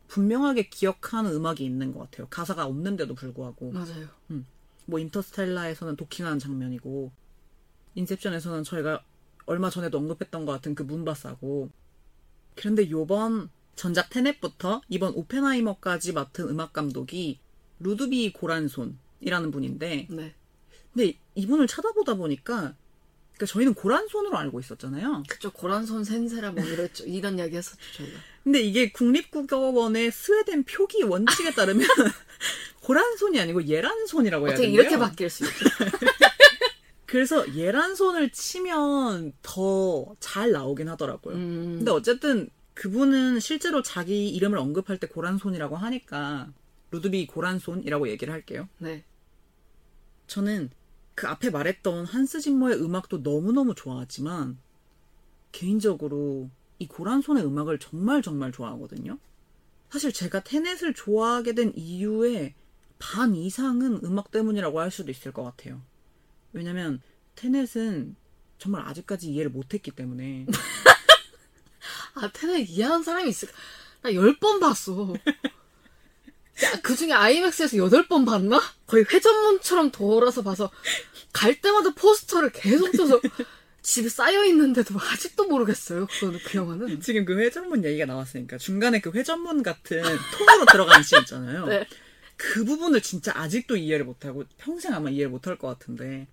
분명하게 기억하는 음악이 있는 것 같아요. 가사가 없는데도 불구하고. 맞아요. 뭐 인터스텔라에서는 도킹하는 장면이고 인셉션에서는 저희가 얼마 전에도 언급했던 것 같은 그 문바사고 그런데 요번 전작 테넷부터 이번 오펜하이머까지 맡은 음악 감독이 루드비 고란손이라는 분인데 네. 근데 이분을 찾아보다 보니까 그러니까 저희는 고란손으로 알고 있었잖아요. 그쪽 고란손 센세라 뭐 이랬죠. <laughs> 이런 이야기 했었죠, 저희가. 근데 이게 국립국어원의 스웨덴 표기 원칙에 따르면 <laughs> 고란손이 아니고 예란손이라고 해야 어떻게 되는데요. 이렇게 바뀔 수 있죠? <laughs> 그래서 예란손을 치면 더 잘 나오긴 하더라고요. 음, 근데 어쨌든 그분은 실제로 자기 이름을 언급할 때 고란손이라고 하니까 루드비 고란손이라고 얘기를 할게요. 네. 저는 그 앞에 말했던 한스 짐머의 음악도 너무너무 좋아하지만 개인적으로 이 고란손의 음악을 정말 정말 좋아하거든요. 사실 제가 테넷을 좋아하게 된 이유의 반 이상은 음악 때문이라고 할 수도 있을 것 같아요. 왜냐면 테넷은 정말 아직까지 이해를 못했기 때문에 <laughs> 아, 테넷 이해하는 사람이 있을까? 나열번 봤어. 야, 그 중에 아이맥스에서 여덟 번 봤나? 거의 회전문처럼 돌아서 봐서 갈 때마다 포스터를 계속 켜서 집에 쌓여있는데도 아직도 모르겠어요. 그거는 그 영화는. 지금 그 회전문 얘기가 나왔으니까 중간에 그 회전문 같은 통으로 들어가는 씬 있잖아요. <laughs> 네. 그 부분을 진짜 아직도 이해를 못하고 평생 아마 이해를 못할 것 같은데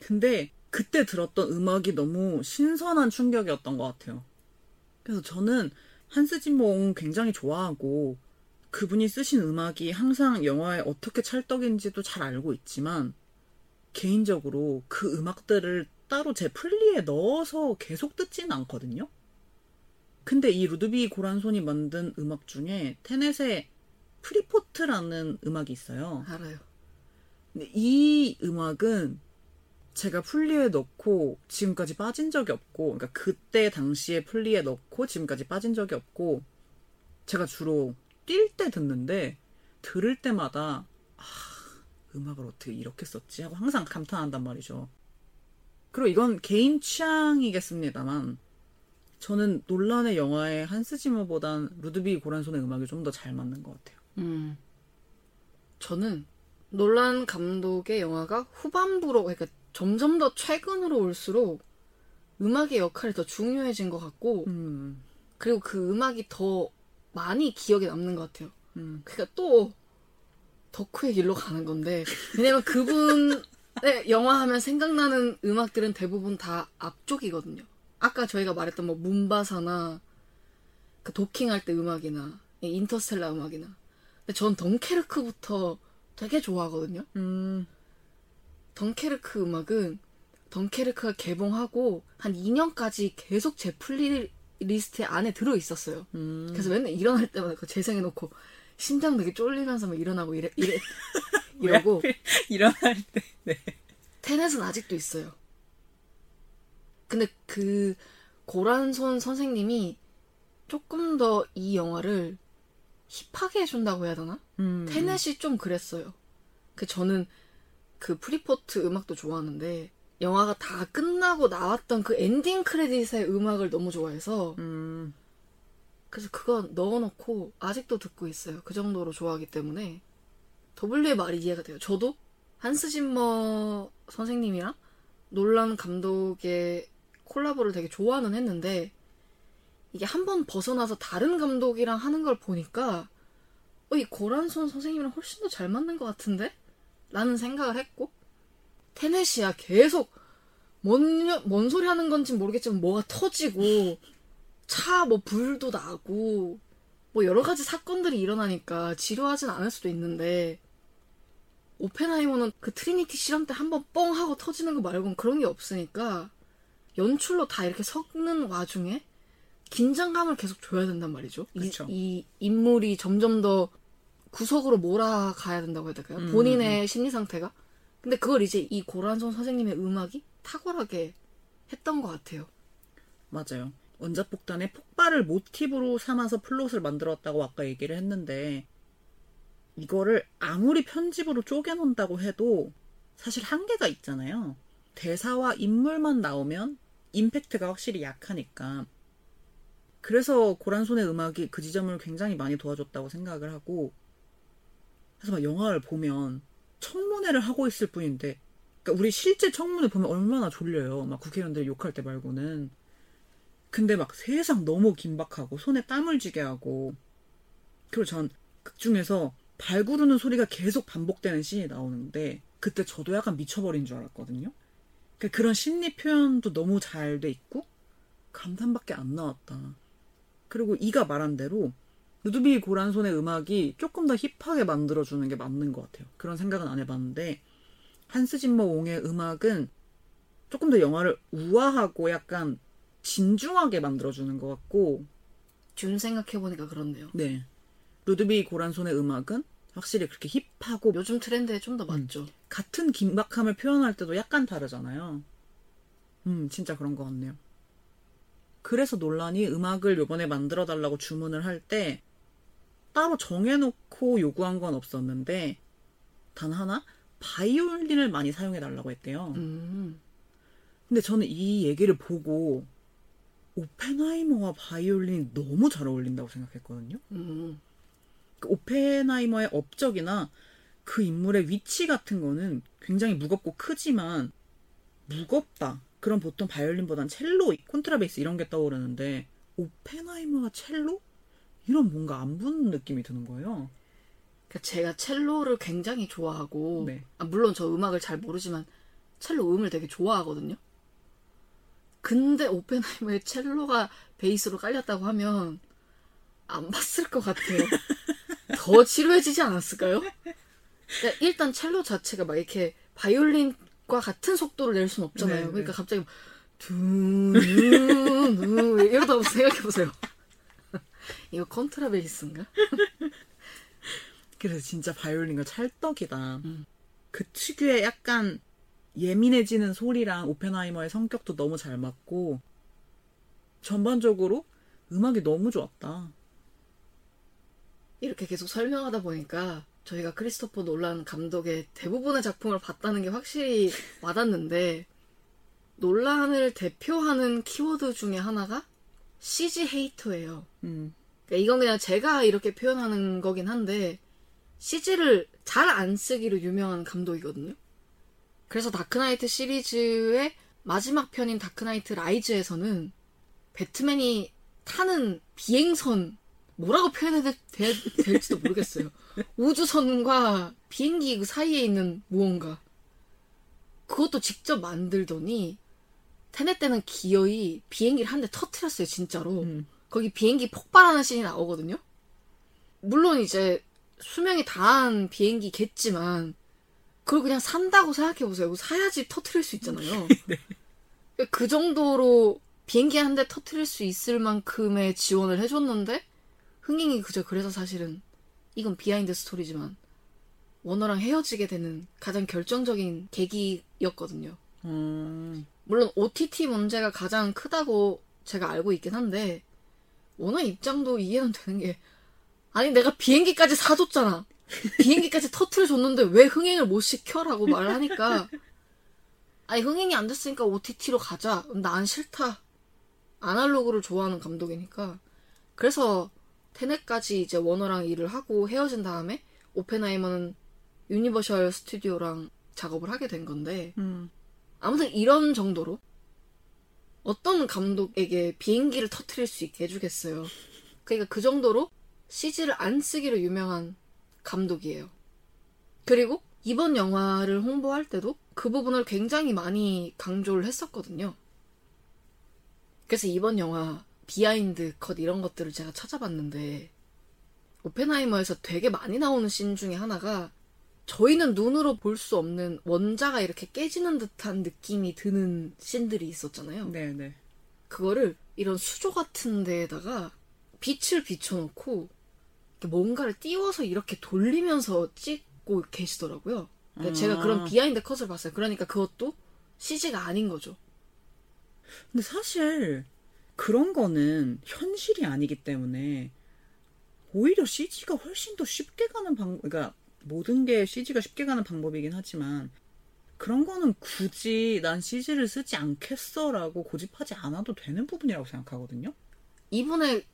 근데 그때 들었던 음악이 너무 신선한 충격이었던 것 같아요. 그래서 저는 한스 짐머 굉장히 좋아하고 그분이 쓰신 음악이 항상 영화에 어떻게 찰떡인지도 잘 알고 있지만 개인적으로 그 음악들을 따로 제 플리에 넣어서 계속 듣지는 않거든요. 근데 이 루드비 고란손이 만든 음악 중에 테넷의 프리포트라는 음악이 있어요. 알아요. 근데 이 음악은 제가 플리에 넣고 지금까지 빠진 적이 없고, 그러니까 그때 당시에 플리에 넣고 지금까지 빠진 적이 없고, 제가 주로 뛸 때 듣는데 들을 때마다 아, 음악을 어떻게 이렇게 썼지 하고 항상 감탄한단 말이죠. 그리고 이건 개인 취향이겠습니다만 저는 논란의 영화의 한스 지머보단 루드비 고란손의 음악이 좀 더 잘 맞는 것 같아요. 음. 저는 놀란 감독의 영화가 후반부로, 그러니까 점점 더 최근으로 올수록 음악의 역할이 더 중요해진 것 같고, 음, 그리고 그 음악이 더 많이 기억에 남는 것 같아요. 음. 그러니까 또 덕후의 길로 가는 건데 왜냐면 그분의 <laughs> 영화 하면 생각나는 음악들은 대부분 다 앞쪽이거든요. 아까 저희가 말했던 뭐 문바사나 그 도킹할 때 음악이나 이 인터스텔라 음악이나 전 덩케르크부터 되게 좋아하거든요. 음, 덩케르크 음악은 덩케르크가 개봉하고 한 2년까지 계속 제 플레이리스트 안에 들어 있었어요. 음. 그래서 맨날 일어날 때마다 그거 재생해놓고 심장 되게 쫄리면서 막 일어나고 이래, 이래 <laughs> 이러고 <laughs> 일어날 때. 네. 테넷은 아직도 있어요. 근데 그 고란손 선생님이 조금 더 이 영화를 힙하게 해준다고 해야 되나? 음. 테넷이 좀 그랬어요. 그 저는 그 프리포트 음악도 좋아하는데 영화가 다 끝나고 나왔던 그 엔딩 크레딧의 음악을 너무 좋아해서 음, 그래서 그거 넣어놓고 아직도 듣고 있어요. 그 정도로 좋아하기 때문에 W의 말이 이해가 돼요. 저도 한스 짐머 선생님이랑 놀란 감독의 콜라보를 되게 좋아는 했는데 이게 한 번 벗어나서 다른 감독이랑 하는 걸 보니까 어, 이 고란손 선생님이랑 훨씬 더 잘 맞는 것 같은데? 라는 생각을 했고 테넷이야 계속 뭔, 뭔 소리 하는 건지 모르겠지만 뭐가 터지고 차 뭐 불도 나고 뭐 여러 가지 사건들이 일어나니까 지루하진 않을 수도 있는데 오펜하이머는 그 트리니티 실험 때 한 번 뻥 하고 터지는 거 말고는 그런 게 없으니까 연출로 다 이렇게 섞는 와중에 긴장감을 계속 줘야 된단 말이죠. 이, 그쵸. 이 인물이 점점 더 구석으로 몰아가야 된다고 해야 될까요? 음, 본인의 심리 상태가. 근데 그걸 이제 이 고란손 선생님의 음악이 탁월하게 했던 것 같아요. 맞아요. 원자폭탄의 폭발을 모티브로 삼아서 플롯을 만들었다고 아까 얘기를 했는데 이거를 아무리 편집으로 쪼개놓는다고 해도 사실 한계가 있잖아요. 대사와 인물만 나오면 임팩트가 확실히 약하니까. 그래서 고란손의 음악이 그 지점을 굉장히 많이 도와줬다고 생각을 하고 그래서 막 영화를 보면 청문회를 하고 있을 뿐인데 그러니까 우리 실제 청문회 보면 얼마나 졸려요. 막 국회의원들 욕할 때 말고는. 근데 막 세상 너무 긴박하고 손에 땀을 쥐게 하고 그리고 전 극 중에서 발 구르는 소리가 계속 반복되는 씬이 나오는데 그때 저도 약간 미쳐버린 줄 알았거든요. 그러니까 그런 심리 표현도 너무 잘 돼 있고 감탄밖에 안 나왔다. 그리고 이가 말한 대로 루드비 고란손의 음악이 조금 더 힙하게 만들어주는 게 맞는 것 같아요. 그런 생각은 안 해봤는데 한스 짐머 옹의 음악은 조금 더 영화를 우아하고 약간 진중하게 만들어주는 것 같고 준 생각해보니까 그렇네요. 네 루드비 고란손의 음악은 확실히 그렇게 힙하고 요즘 트렌드에 좀 더 맞죠. 같은 긴박함을 표현할 때도 약간 다르잖아요. 음, 진짜 그런 것 같네요. 그래서 논란이 음악을 요번에 만들어 달라고 주문을 할 때 따로 정해놓고 요구한 건 없었는데 단 하나 바이올린을 많이 사용해 달라고 했대요. 음. 근데 저는 이 얘기를 보고 오펜하이머와 바이올린이 너무 잘 어울린다고 생각했거든요. 음. 그 오펜하이머의 업적이나 그 인물의 위치 같은 거는 굉장히 무겁고 크지만 무겁다. 그럼 보통 바이올린보단 첼로, 콘트라베이스 이런 게 떠오르는데 오펜하이머가 첼로? 이런 뭔가 안 붙는 느낌이 드는 거예요. 그러니까 제가 첼로를 굉장히 좋아하고 네. 아, 물론 저 음악을 잘 모르지만 첼로 음을 되게 좋아하거든요. 근데 오펜하이머의 첼로가 베이스로 깔렸다고 하면 안 봤을 것 같아요. <laughs> 더 지루해지지 않았을까요? 그러니까 일단 첼로 자체가 막 이렇게 바이올린과 같은 속도를 낼 수는 없잖아요. 네, 그러니까 네. 갑자기 두누누 이러다 생각해 보세요. 이거 컨트라베이스인가? 그래서 진짜 바이올린과 찰떡이다. 음. 그 특유의 약간 예민해지는 소리랑 오펜하이머의 성격도 너무 잘 맞고 전반적으로 음악이 너무 좋았다. 이렇게 계속 설명하다 보니까 저희가 크리스토퍼 놀란 감독의 대부분의 작품을 봤다는 게 확실히 와닿는데 논란을 대표하는 키워드 중에 하나가 CG 헤이터예요. 음. 그러니까 이건 그냥 제가 이렇게 표현하는 거긴 한데 CG를 잘 안 쓰기로 유명한 감독이거든요. 그래서 다크나이트 시리즈의 마지막 편인 다크나이트 라이즈에서는 배트맨이 타는 비행선 뭐라고 표현해야 될- 될지도 모르겠어요. <laughs> 우주선과 비행기 그 사이에 있는 무언가 그것도 직접 만들더니 테넷 때는 기어이 비행기를 한 대 터트렸어요 진짜로. 음. 거기 비행기 폭발하는 씬이 나오거든요. 물론 이제 수명이 다한 비행기겠지만 그걸 그냥 산다고 생각해보세요. 사야지 터트릴 수 있잖아요. <laughs> 그 정도로 비행기 한 대 터트릴 수 있을 만큼의 지원을 해줬는데 흥행이 그저 그래서 사실은 이건 behind 스토리지만 워너랑 헤어지게 되는 가장 결정적인 계기였거든요. 음. 물론 OTT 문제가 가장 크다고 제가 알고 있긴 한데 워너 입장도 이해는 되는 게 아니 내가 비행기까지 사줬잖아. 비행기까지 터트려 줬는데 왜 흥행을 못 시켜라고 말을 하니까 아니 흥행이 안 됐으니까 OTT로 가자. 난 싫다. 아날로그를 좋아하는 감독이니까 그래서 테넷까지 이제 워너랑 일을 하고 헤어진 다음에 오펜하이머는 유니버셜 스튜디오랑 작업을 하게 된 건데 음. 아무튼 이런 정도로 어떤 감독에게 비행기를 터트릴 수 있게 해주겠어요. 그러니까 그 정도로 CG를 안 쓰기로 유명한 감독이에요. 그리고 이번 영화를 홍보할 때도 그 부분을 굉장히 많이 강조를 했었거든요. 그래서 이번 영화 behind 컷 이런 것들을 제가 찾아봤는데 오펜하이머에서 되게 많이 나오는 씬 중에 하나가 저희는 눈으로 볼 수 없는 원자가 이렇게 깨지는 듯한 느낌이 드는 씬들이 있었잖아요. 네, 네. 그거를 이런 수조 같은 데에다가 빛을 비춰놓고 뭔가를 띄워서 이렇게 돌리면서 찍고 계시더라고요. 그러니까 제가 그런 behind 컷을 봤어요. 그러니까 그것도 CG가 아닌 거죠. 근데 사실 그런 거는 현실이 아니기 때문에 오히려 CG가 훨씬 더 쉽게 가는 방, 그러니까 모든 게 CG가 쉽게 가는 방법이긴 하지만 그런 거는 굳이 난 CG를 쓰지 않겠어라고 고집하지 않아도 되는 부분이라고 생각하거든요. 이분의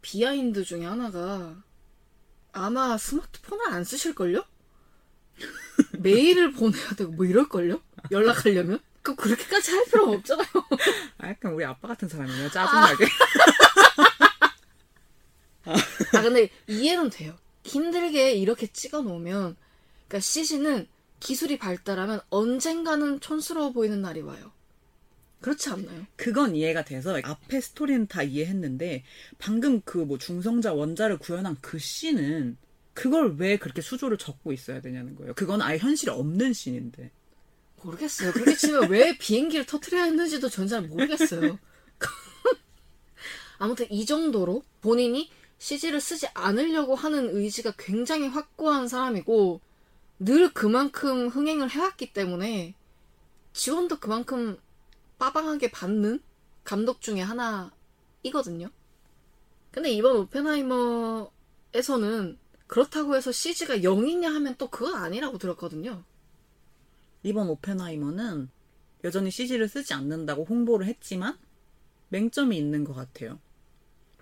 behind 중에 하나가 아마 스마트폰을 안 쓰실걸요? <laughs> 메일을 보내야 되고 뭐 이럴걸요? 연락하려면? 그 그렇게까지 할 필요가 없잖아요. <laughs> 아, 약간 우리 아빠 같은 사람이네요. 짜증나게. 아 근데 이해는 돼요. 힘들게 이렇게 찍어 놓으면 그러니까 CG는 기술이 발달하면 언젠가는 촌스러워 보이는 날이 와요. 그렇지 않나요? 그건 이해가 돼서 앞에 스토리는 다 이해했는데 방금 그 뭐 중성자 원자를 구현한 그 씬은 그걸 왜 그렇게 수조를 적고 있어야 되냐는 거예요. 그건 아예 현실에 없는 씬인데. 모르겠어요. 그렇게 치면 왜 비행기를 터트려야 했는지도 전 잘 모르겠어요. <laughs> 아무튼 이 정도로 본인이 CG를 쓰지 않으려고 하는 의지가 굉장히 확고한 사람이고 늘 그만큼 흥행을 해왔기 때문에 지원도 그만큼 빠방하게 받는 감독 중에 하나이거든요. 근데 이번 오펜하이머에서는 그렇다고 해서 CG가 0이냐 하면 또 그건 아니라고 들었거든요. 이번 오펜하이머는 여전히 CG를 쓰지 않는다고 홍보를 했지만 맹점이 있는 것 같아요.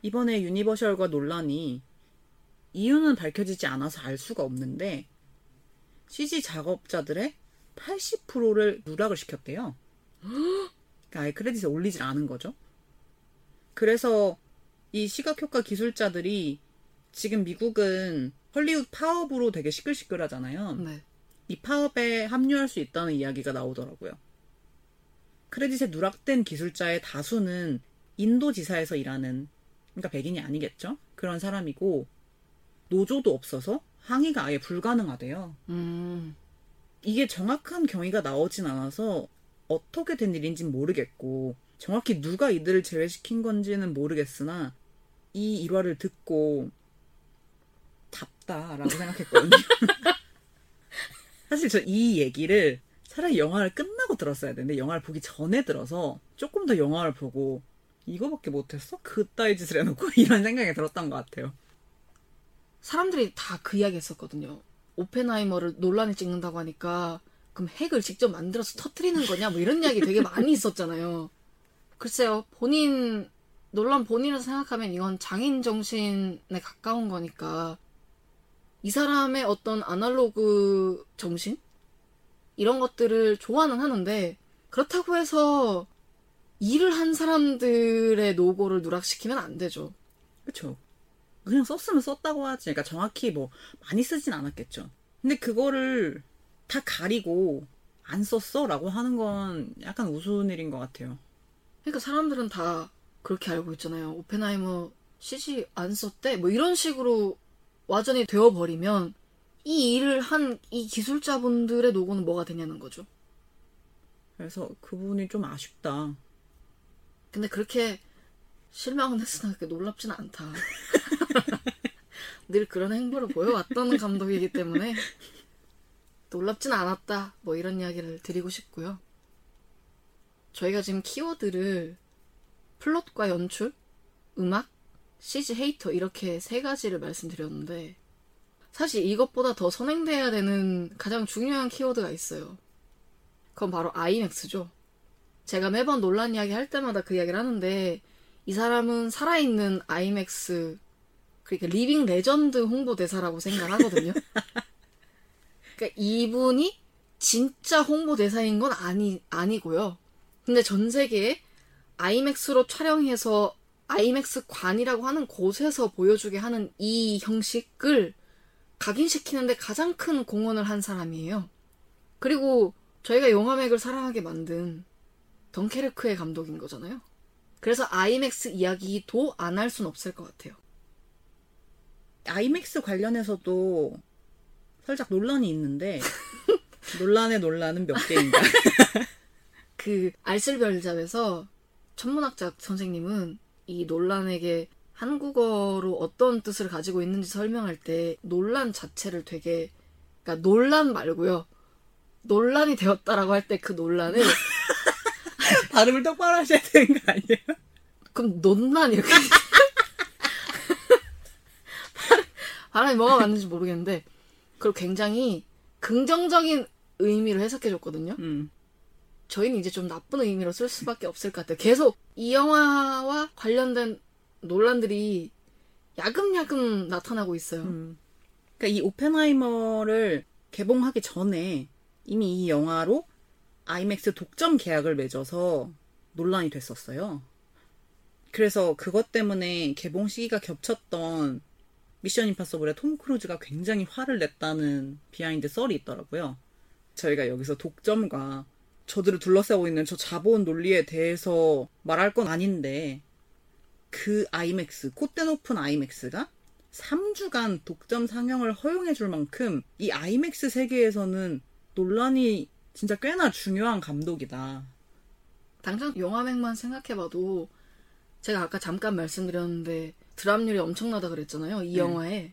이번에 유니버셜과 놀란이 이유는 밝혀지지 않아서 알 수가 없는데 CG 작업자들의 80%를 누락을 시켰대요. 그러니까 아예 크레딧에 올리질 않은 거죠. 그래서 이 시각효과 기술자들이 지금 미국은 헐리우드 파업으로 되게 시끌시끌하잖아요. 네. 이 파업에 합류할 수 있다는 이야기가 나오더라고요. 크레딧에 누락된 기술자의 다수는 인도 지사에서 일하는, 그러니까 백인이 아니겠죠? 그런 사람이고, 노조도 없어서 항의가 아예 불가능하대요. 음, 이게 정확한 경위가 나오진 않아서 어떻게 된 일인지는 모르겠고, 정확히 누가 이들을 제외시킨 건지는 모르겠으나, 이 일화를 듣고, 답다라고 생각했거든요. <laughs> 사실 저 이 얘기를 차라리 영화를 끝나고 들었어야 되는데 영화를 보기 전에 들어서 조금 더 영화를 보고 이거밖에 못했어? 그따위 짓을 해놓고 <laughs> 이런 생각이 들었던 것 같아요. 사람들이 다 그 이야기 했었거든요. 오펜하이머를 논란이 찍는다고 하니까 그럼 핵을 직접 만들어서 터트리는 거냐 뭐 이런 이야기 되게 많이 있었잖아요. 글쎄요. 본인 논란 본인을 생각하면 이건 장인 정신에 가까운 거니까 이 사람의 어떤 아날로그 정신 이런 것들을 좋아는 하는데 그렇다고 해서 일을 한 사람들의 노고를 누락시키면 안 되죠. 그쵸? 그냥 썼으면 썼다고 하지. 그러니까 정확히 뭐 많이 쓰진 않았겠죠. 근데 그거를 다 가리고 안 썼어? 라고 하는 건 약간 우스운 일인 것 같아요. 그러니까 사람들은 다 그렇게 알고 있잖아요. 오펜하이머 CG 안 썼대? 뭐 이런 식으로 와전이 되어버리면 이 일을 한 이 기술자분들의 노고는 뭐가 되냐는 거죠. 그래서 그 부분이 좀 아쉽다. 근데 그렇게 실망은 했으나 그렇게 놀랍지는 않다. <laughs> 늘 그런 행보를 보여왔던 감독이기 때문에 놀랍진 않았다. 뭐 이런 이야기를 드리고 싶고요. 저희가 지금 키워드를 플롯과 연출, 음악, CG 헤이터 이렇게 세 가지를 말씀드렸는데 사실 이것보다 더 선행돼야 되는 가장 중요한 키워드가 있어요. 그건 바로 아이맥스죠. 제가 매번 놀란 이야기 할 때마다 그 이야기를 하는데 이 사람은 살아있는 아이맥스 그러니까 living legend 홍보 대사라고 생각을 하거든요. <laughs> 그러니까 이분이 진짜 홍보 대사인 건 아니, 아니고요. 근데 전 세계에 아이맥스로 촬영해서 아이맥스 관이라고 하는 곳에서 보여주게 하는 이 형식을 각인시키는데 가장 큰 공헌을 한 사람이에요. 그리고 저희가 용화맥을 사랑하게 만든 덩케르크의 감독인 거잖아요. 그래서 아이맥스 이야기도 안 할 순 없을 것 같아요. 아이맥스 관련해서도 살짝 논란이 있는데 <laughs> 논란의 논란은 몇 개인가? <laughs> 그 알쓸별잡에서 천문학자 선생님은 이 논란에게 한국어로 어떤 뜻을 가지고 있는지 설명할 때 논란 자체를 되게 그러니까 논란 말고요. 논란이 되었다라고 할 때 그 논란을 <laughs> 발음을 똑바로 하셔야 되는 거 아니에요? 그럼 논란 이렇게 <laughs> 발음이 뭐가 맞는지 모르겠는데 그걸 굉장히 긍정적인 의미로 해석해줬거든요. 음. 저희는 이제 좀 나쁜 의미로 쓸 수밖에 없을 것 같아요. 계속 이 영화와 관련된 논란들이 야금야금 나타나고 있어요. 음. 그러니까 이 오펜하이머를 개봉하기 전에 이미 이 영화로 아이맥스 독점 계약을 맺어서 논란이 됐었어요. 그래서 그것 때문에 개봉 시기가 겹쳤던 미션 임파서블의 톰 크루즈가 굉장히 화를 냈다는 behind 썰이 있더라고요. 저희가 여기서 독점과 저들을 둘러싸고 있는 저 자본 논리에 대해서 말할 건 아닌데 그 아이맥스, 콧대 높은 아이맥스가 3주간 독점 상영을 허용해 줄 만큼 이 아이맥스 세계에서는 논란이 진짜 꽤나 중요한 감독이다. 당장 영화맥만 생각해봐도 제가 아까 잠깐 말씀드렸는데 드랍률이 엄청나다 그랬잖아요. 이 네. 영화에.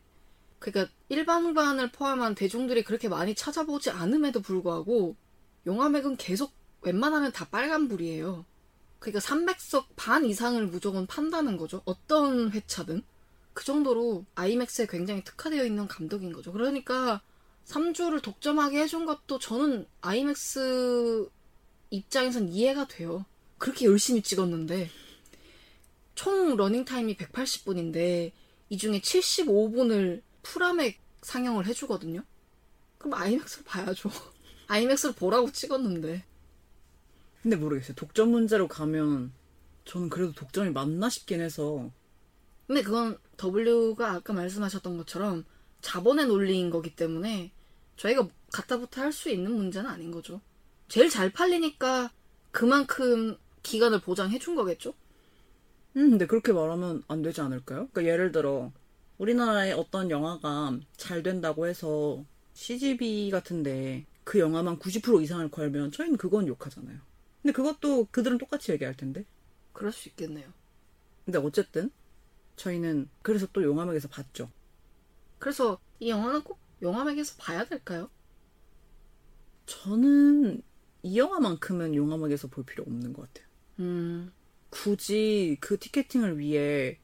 그러니까 일반관을 포함한 대중들이 그렇게 많이 찾아보지 않음에도 불구하고 영화맥은 계속 웬만하면 다 빨간불이에요. 그러니까 300석 반 이상을 무조건 판다는 거죠. 어떤 회차든. 그 정도로 아이맥스에 굉장히 특화되어 있는 감독인 거죠. 그러니까 3주를 독점하게 해준 것도 저는 아이맥스 입장에선 이해가 돼요. 그렇게 열심히 찍었는데 총 러닝타임이 180분인데 이 중에 75분을 풀아맥 상영을 해주거든요. 그럼 아이맥스를 봐야죠. <laughs> 아이맥스를 보라고 찍었는데 근데 모르겠어요. 독점 문제로 가면 저는 그래도 독점이 맞나 싶긴 해서 근데 그건 W가 아까 말씀하셨던 것처럼 자본의 논리인 거기 때문에 저희가 갖다부터 할수 있는 문제는 아닌 거죠. 제일 잘 팔리니까 그만큼 기간을 보장해 준 거겠죠? 음, 근데 그렇게 말하면 안 되지 않을까요? 그러니까 예를 들어 우리나라의 어떤 영화가 잘 된다고 해서 CGV 같은데 그 영화만 90% 이상을 걸면 저희는 그건 욕하잖아요. 근데 그것도 그들은 똑같이 얘기할 텐데. 그럴 수 있겠네요. 근데 어쨌든 저희는 그래서 또 용화맥에서 봤죠. 그래서 이 영화는 꼭 영화맥에서 봐야 될까요? 저는 이 영화만큼은 용화맥에서 볼 필요 없는 것 같아요. 음, 굳이 그 티켓팅을 위해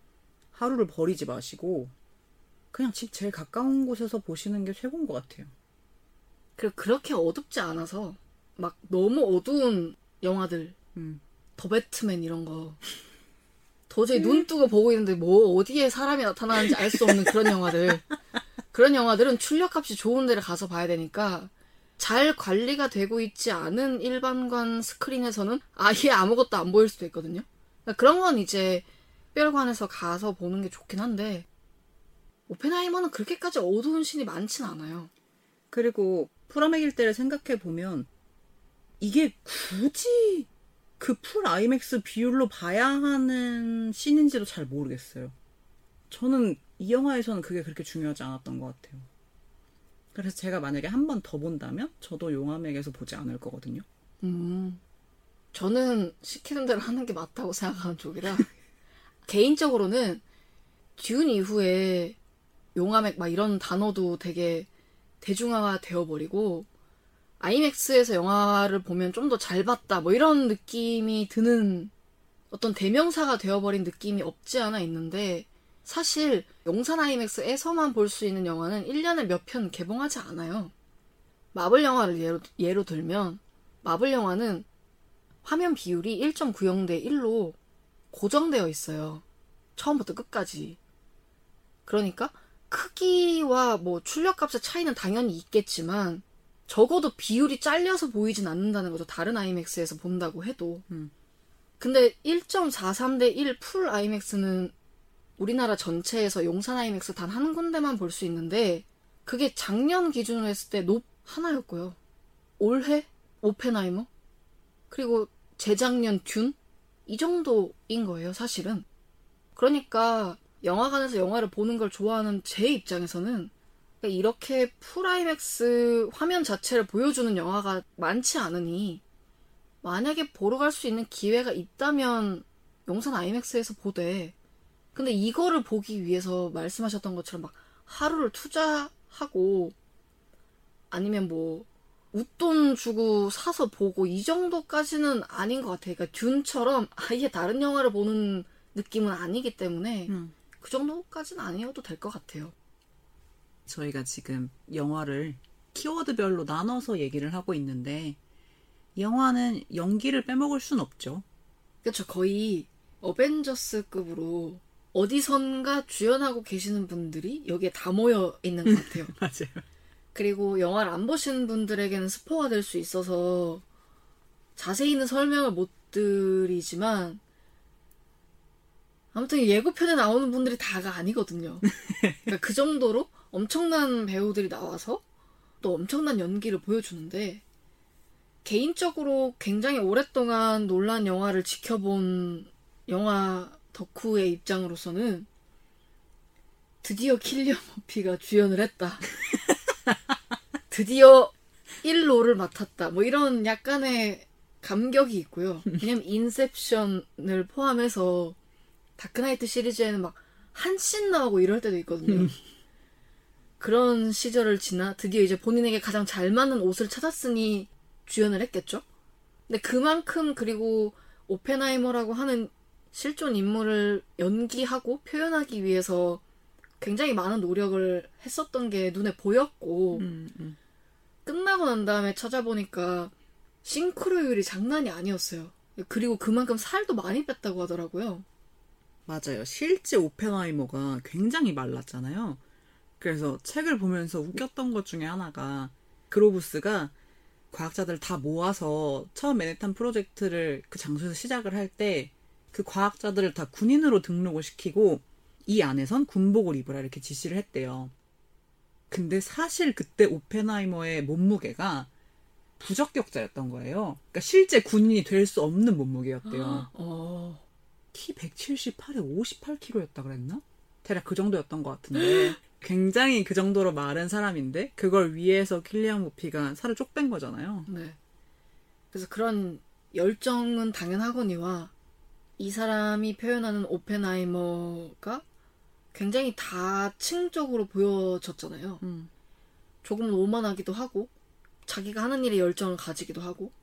하루를 버리지 마시고 그냥 집 제일 가까운 곳에서 보시는 게 최고인 것 같아요. 그리고 그렇게 어둡지 않아서 막 너무 어두운 영화들, 음. 더 배트맨 이런 거 <laughs> 도저히 눈 뜨고 보고 있는데 뭐 어디에 사람이 나타나는지 알 수 없는 그런 영화들 그런 영화들은 출력값이 좋은 데를 가서 봐야 되니까 잘 관리가 되고 있지 않은 일반관 스크린에서는 아예 아무것도 안 보일 수도 있거든요. 그러니까 그런 건 이제 특별관에서 가서 보는 게 좋긴 한데 오펜하이머는 그렇게까지 어두운 신이 많진 않아요. 그리고 풀아맥일 때를 생각해 보면 이게 굳이 그 full 아이맥스 비율로 봐야 하는 씬인지도 잘 모르겠어요. 저는 이 영화에서는 그게 그렇게 중요하지 않았던 것 같아요. 그래서 제가 만약에 한 번 더 본다면 저도 용아맥에서 보지 않을 거거든요. 음. 저는 시키는 대로 하는 게 맞다고 생각하는 쪽이라 <laughs> 개인적으로는 듀운 이후에 용화맥 막 이런 단어도 되게 대중화가 되어버리고 아이맥스에서 영화를 보면 좀 더 잘 봤다 뭐 이런 느낌이 드는 어떤 대명사가 되어버린 느낌이 없지 않아 있는데 사실 용산 아이맥스에서만 볼 수 있는 영화는 1년에 몇 편 개봉하지 않아요. 마블 영화를 예로, 예로 들면 마블 영화는 화면 비율이 1.90 대 1로 고정되어 있어요. 처음부터 끝까지. 그러니까 크기와 뭐 출력값의 차이는 당연히 있겠지만 적어도 비율이 잘려서 보이진 않는다는 거죠. 다른 아이맥스에서 본다고 해도. 음. 근데 1.43 대 1 full 아이맥스는 우리나라 전체에서 용산 아이맥스 단 한 군데만 볼 수 있는데 그게 작년 기준으로 했을 때 놉 하나였고요. 올해 오펜하이머 그리고 재작년 듄 이 정도인 거예요, 사실은. 그러니까 영화관에서 영화를 보는 걸 좋아하는 제 입장에서는 이렇게 full 아이맥스 화면 자체를 보여주는 영화가 많지 않으니 만약에 보러 갈 수 있는 기회가 있다면 용산 아이맥스에서 보되 근데 이거를 보기 위해서 말씀하셨던 것처럼 막 하루를 투자하고 아니면 뭐 웃돈 주고 사서 보고 이 정도까지는 아닌 것 같아요. 그러니까 듄처럼 아예 다른 영화를 보는 느낌은 아니기 때문에 음. 그 정도까지는 아니어도 될 것 같아요. 저희가 지금 영화를 키워드별로 나눠서 얘기를 하고 있는데 영화는 연기를 빼먹을 순 없죠. 그렇죠. 거의 어벤져스급으로 어디선가 주연하고 계시는 분들이 여기에 다 모여 있는 것 같아요. <laughs> 맞아요. 그리고 영화를 안 보신 분들에게는 스포가 될 수 있어서 자세히는 설명을 못 드리지만 아무튼 예고편에 나오는 분들이 다가 아니거든요. <laughs> 그러니까 그 정도로 엄청난 배우들이 나와서 또 엄청난 연기를 보여주는데 개인적으로 굉장히 오랫동안 논란 영화를 지켜본 영화 덕후의 입장으로서는 드디어 킬리언 머피가 주연을 했다. <laughs> 드디어 1로를 맡았다. 뭐 이런 약간의 감격이 있고요. 왜냐면 인셉션을 포함해서 다크나이트 시리즈에는 막 한 씬 나오고 이럴 때도 있거든요. 그런 시절을 지나 드디어 이제 본인에게 가장 잘 맞는 옷을 찾았으니 주연을 했겠죠? 근데 그만큼 그리고 오펜하이머라고 하는 실존 인물을 연기하고 표현하기 위해서 굉장히 많은 노력을 했었던 게 눈에 보였고 음, 음. 끝나고 난 다음에 찾아보니까 싱크로율이 장난이 아니었어요. 그리고 그만큼 살도 많이 뺐다고 하더라고요. 맞아요. 실제 오펜하이머가 굉장히 말랐잖아요. 그래서 책을 보면서 웃겼던 것 중에 하나가 그로브스가 과학자들 다 모아서 처음 맨해탄 프로젝트를 그 장소에서 시작을 할 때 그 과학자들을 다 군인으로 등록을 시키고 이 안에선 군복을 입으라 이렇게 지시를 했대요. 근데 사실 그때 오펜하이머의 몸무게가 부적격자였던 거예요. 그러니까 실제 군인이 될 수 없는 몸무게였대요. 어, 키 178에 58kg였다 그랬나? 대략 그 정도였던 것 같은데 <gasps> 굉장히 그 정도로 마른 사람인데 그걸 위해서 킬리안 모피가 살을 쪽 뺀 거잖아요. 네. 그래서 그런 열정은 당연하거니와 이 사람이 표현하는 오펜하이머가 굉장히 다층적으로 보여졌잖아요. 음. 조금 오만하기도 하고 자기가 하는 일에 열정을 가지기도 하고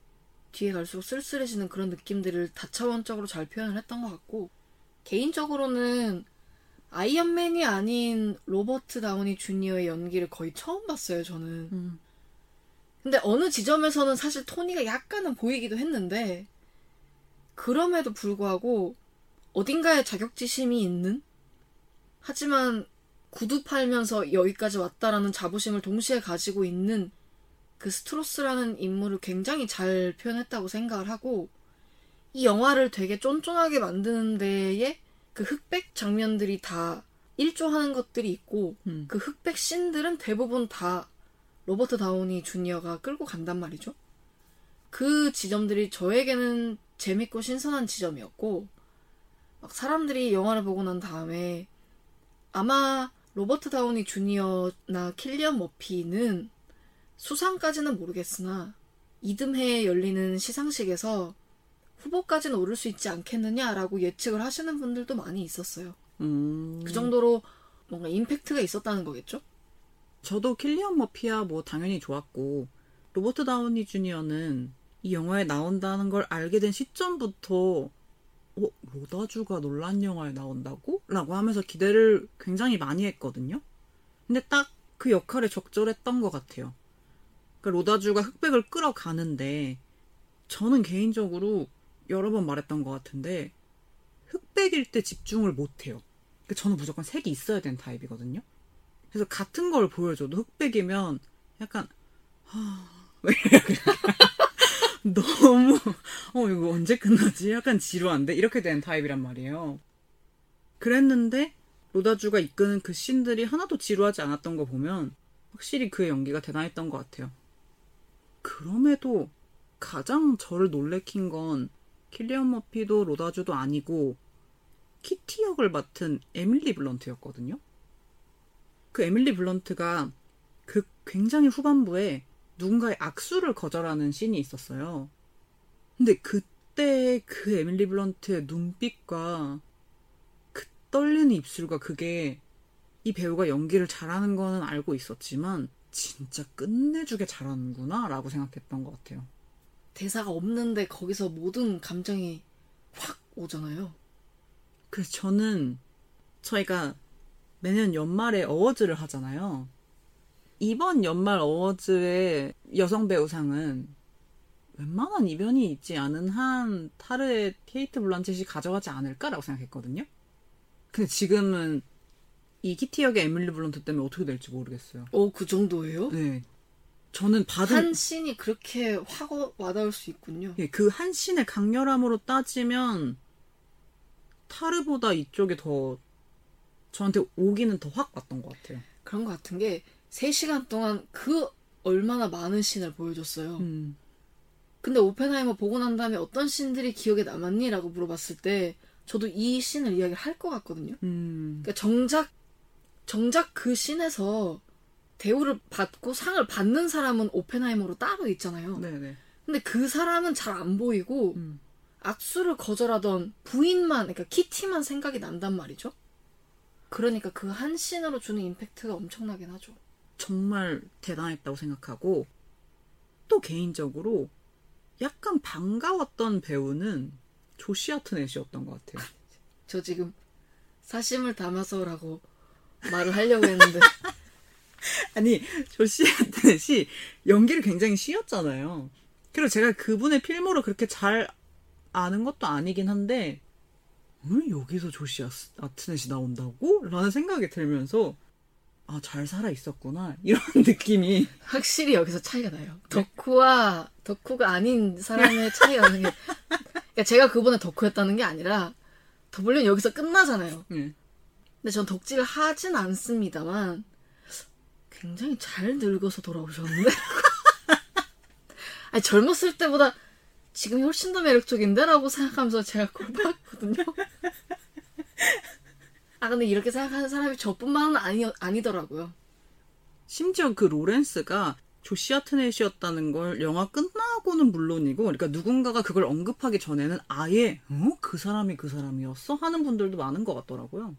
뒤에 갈수록 쓸쓸해지는 그런 느낌들을 다차원적으로 잘 표현을 했던 것 같고 개인적으로는 아이언맨이 아닌 로버트 다우니 주니어의 연기를 거의 처음 봤어요 저는 음. 근데 어느 지점에서는 사실 토니가 약간은 보이기도 했는데 그럼에도 불구하고 어딘가에 자격지심이 있는 하지만 구두 팔면서 여기까지 왔다라는 자부심을 동시에 가지고 있는 그 스트로스라는 인물을 굉장히 잘 표현했다고 생각을 하고 이 영화를 되게 쫀쫀하게 만드는 데에 그 흑백 장면들이 다 일조하는 것들이 있고 음. 그 흑백 씬들은 대부분 다 로버트 다우니 주니어가 끌고 간단 말이죠. 그 지점들이 저에게는 재밌고 신선한 지점이었고 막 사람들이 영화를 보고 난 다음에 아마 로버트 다우니 주니어나 킬리언 머피는 수상까지는 모르겠으나 이듬해에 열리는 시상식에서 후보까지는 오를 수 있지 않겠느냐라고 예측을 하시는 분들도 많이 있었어요. 음. 그 정도로 뭔가 임팩트가 있었다는 거겠죠? 저도 킬리안 머피야 뭐 당연히 좋았고 로버트 다우니 주니어는 이 영화에 나온다는 걸 알게 된 시점부터 어 로다주가 논란 영화에 나온다고? 라고 하면서 기대를 굉장히 많이 했거든요. 근데 딱 그 역할에 적절했던 것 같아요. 그러니까 로다주가 흑백을 끌어가는데 저는 개인적으로 여러 번 말했던 것 같은데 흑백일 때 집중을 못해요. 그러니까 저는 무조건 색이 있어야 되는 타입이거든요. 그래서 같은 걸 보여줘도 흑백이면 약간 하... <laughs> 왜 <laughs> 이렇게 너무 어 이거 언제 끝나지? 약간 지루한데 이렇게 되는 타입이란 말이에요. 그랬는데 로다주가 이끄는 그 씬들이 하나도 지루하지 않았던 거 보면 확실히 그의 연기가 대단했던 것 같아요. 그럼에도 가장 저를 놀래킨 건 킬리언 머피도 로다주도 아니고 키티 역을 맡은 에밀리 블런트였거든요. 그 에밀리 블런트가 그 굉장히 후반부에 누군가의 악수를 거절하는 씬이 있었어요. 근데 그때 그 에밀리 블런트의 눈빛과 그 떨리는 입술과 그게 이 배우가 연기를 잘하는 거는 알고 있었지만 진짜 끝내주게 잘하는구나 라고 생각했던 것 같아요. 대사가 없는데 거기서 모든 감정이 확 오잖아요. 그래서 저는 저희가 매년 연말에 어워즈를 하잖아요. 이번 연말 어워즈의 여성 배우상은 웬만한 이변이 있지 않은 한 타르의 케이트 블란쳇이 가져가지 않을까라고 생각했거든요. 근데 지금은 이 키티 역의 에밀리 블런트 때문에 어떻게 될지 모르겠어요. 오, 그 정도예요? 네. 저는 단 한 씬이 그렇게 확 와닿을 수 있군요. 예, 그한 씬의 강렬함으로 따지면 타르보다 이쪽에 더 저한테 오기는 더 확 왔던 것 같아요. 그런 것 같은 게 3시간 동안 그 얼마나 많은 씬을 보여줬어요. 음, 근데 오펜하이머 보고 난 다음에 어떤 씬들이 기억에 남았니? 라고 물어봤을 때 저도 이 씬을 이야기를 할 것 같거든요. 음, 그러니까 정작 정작 그 씬에서 대우를 받고 상을 받는 사람은 오펜하이머로 따로 있잖아요. 네네. 근데 그 사람은 잘 안 보이고 음. 악수를 거절하던 부인만 그러니까 키티만 생각이 난단 말이죠. 그러니까 그 한 씬으로 주는 임팩트가 엄청나긴 하죠. 정말 대단했다고 생각하고 또 개인적으로 약간 반가웠던 배우는 조시 아트넷이었던 것 같아요. <laughs> 저 지금 사심을 담아서라고 말을 하려고 했는데 <laughs> 아니 조시 아트넷이 연기를 굉장히 쉬었잖아요. 그리고 제가 그분의 필모를 그렇게 잘 아는 것도 아니긴 한데 왜 여기서 조시 아트넷이 나온다고? 라는 생각이 들면서 아 잘 살아 있었구나 <laughs> 이런 느낌이 확실히 여기서 차이가 나요. 덕후와 덕후가 아닌 사람의 차이가 나는 게 그러니까 제가 그분의 덕후였다는 게 아니라 더블유는 여기서 끝나잖아요. 예. 근데 전 덕질을 하진 않습니다만 굉장히 잘 늙어서 돌아오셨는데 <laughs> 아니 젊었을 때보다 지금이 훨씬 더 매력적인데? 라고 생각하면서 제가 그걸 봤거든요. <laughs> 아 근데 이렇게 생각하는 사람이 저뿐만은 아니, 아니더라고요. 심지어 그 로렌스가 조시 아트넷이었다는 걸 영화 끝나고는 물론이고 그러니까 누군가가 그걸 언급하기 전에는 아예 어? 그 사람이 그 사람이었어? 하는 분들도 많은 것 같더라고요.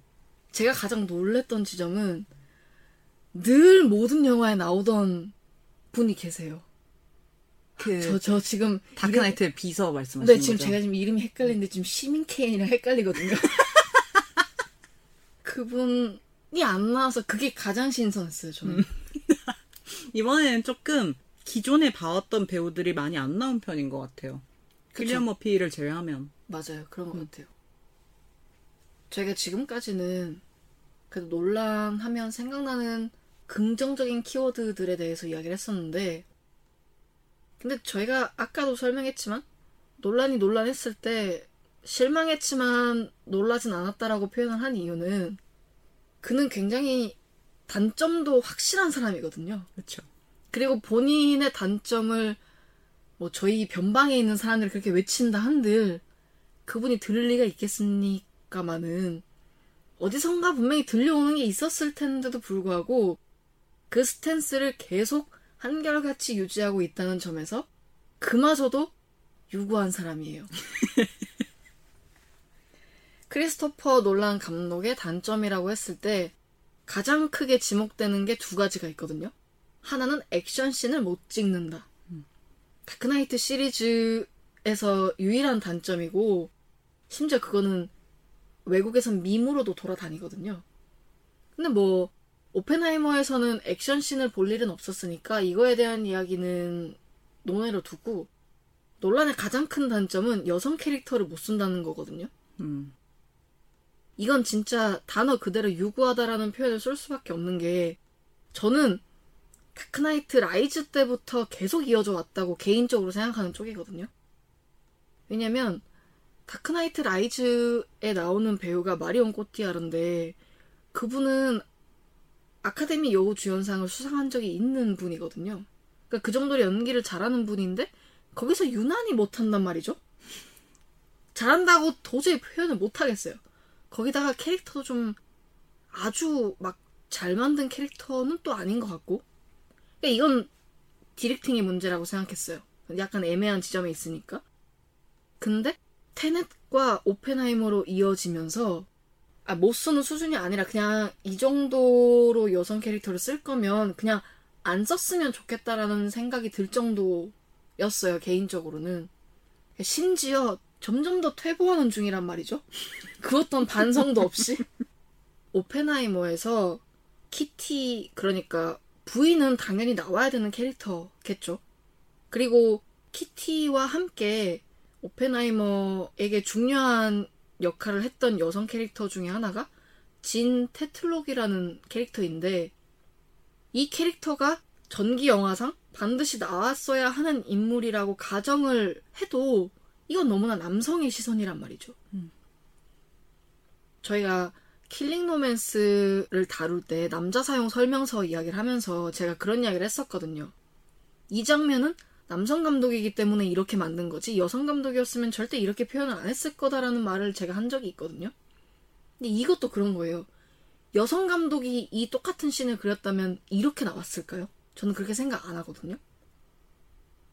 제가 가장 놀랬던 지점은 늘 모든 영화에 나오던 분이 계세요. 그 저, 저 지금 다크나이트의 비서 말씀하시는 네, 지금 거죠? 제가 지금 이름이 헷갈리는데 지금 시민 케인이랑 헷갈리거든요. <laughs> 그분이 안 나와서 그게 가장 신선했어요, 저는. 음. <laughs> 이번에는 조금 기존에 봐왔던 배우들이 많이 안 나온 편인 것 같아요. 킬리안 머피를 제외하면. 맞아요. 그런 음. 것 같아요. 저희가 지금까지는 그래도 논란하면 생각나는 긍정적인 키워드들에 대해서 이야기를 했었는데 근데 저희가 아까도 설명했지만 논란이 논란했을 때 실망했지만 놀라진 않았다라고 표현을 한 이유는 그는 굉장히 단점도 확실한 사람이거든요. 그렇죠. 그리고 본인의 단점을 뭐 저희 변방에 있는 사람들이 그렇게 외친다 한들 그분이 들을 리가 있겠습니까마는 어디선가 분명히 들려오는 게 있었을 텐데도 불구하고 그 스탠스를 계속 한결같이 유지하고 있다는 점에서 그마저도 유구한 사람이에요. <laughs> 크리스토퍼 놀란 감독의 단점이라고 했을 때 가장 크게 지목되는 게 두 가지가 있거든요. 하나는 액션씬을 못 찍는다. 다크나이트 시리즈에서 유일한 단점이고 심지어 그거는 외국에선 밈으로도 돌아다니거든요. 근데 뭐 오펜하이머에서는 액션씬을 볼 일은 없었으니까 이거에 대한 이야기는 논외로 두고 논란의 가장 큰 단점은 여성 캐릭터를 못 쓴다는 거거든요. 음. 이건 진짜 단어 그대로 유구하다라는 표현을 쓸 수밖에 없는 게 저는 다크나이트 라이즈 때부터 계속 이어져 왔다고 개인적으로 생각하는 쪽이거든요. 왜냐면 다크나이트 라이즈에 나오는 배우가 마리온 꼬티아르인데 그분은 아카데미 여우 주연상을 수상한 적이 있는 분이거든요. 그러니까 그 정도로 연기를 잘하는 분인데 거기서 유난히 못한단 말이죠. 잘한다고 도저히 표현을 못하겠어요. 거기다가 캐릭터도 좀 아주 막 잘 만든 캐릭터는 또 아닌 것 같고. 그러니까 이건 디렉팅의 문제라고 생각했어요. 약간 애매한 지점에 있으니까. 근데 테넷과 오펜하이머로 이어지면서 아, 못 쓰는 수준이 아니라 그냥 이 정도로 여성 캐릭터를 쓸 거면 그냥 안 썼으면 좋겠다라는 생각이 들 정도였어요, 개인적으로는. 심지어 점점 더 퇴보하는 중이란 말이죠. 그 어떤 반성도 없이. 오펜하이머에서 키티, 그러니까 부인은 당연히 나와야 되는 캐릭터겠죠. 그리고 키티와 함께 오펜하이머에게 중요한 역할을 했던 여성 캐릭터 중에 하나가 진 테틀록이라는 캐릭터인데 이 캐릭터가 전기 영화상 반드시 나왔어야 하는 인물이라고 가정을 해도 이건 너무나 남성의 시선이란 말이죠. 음. 저희가 킬링 로맨스를 다룰 때 남자 사용 설명서 이야기를 하면서 제가 그런 이야기를 했었거든요. 이 장면은 남성 감독이기 때문에 이렇게 만든 거지 여성 감독이었으면 절대 이렇게 표현을 안 했을 거다라는 말을 제가 한 적이 있거든요. 근데 이것도 그런 거예요. 여성 감독이 이 똑같은 씬을 그렸다면 이렇게 나왔을까요? 저는 그렇게 생각 안 하거든요.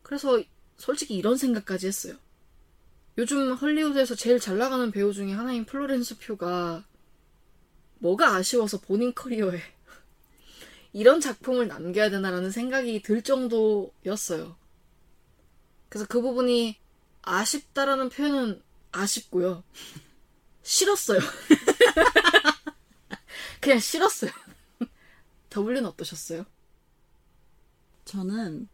그래서 솔직히 이런 생각까지 했어요. 요즘 헐리우드에서 제일 잘 나가는 배우 중에 하나인 플로렌스 퓨가 뭐가 아쉬워서 본인 커리어에 <laughs> 이런 작품을 남겨야 되나라는 생각이 들 정도였어요. 그래서 그 부분이 아쉽다라는 표현은 아쉽고요. 싫었어요. <laughs> 그냥 싫었어요. <laughs> 더블유는 어떠셨어요? 저는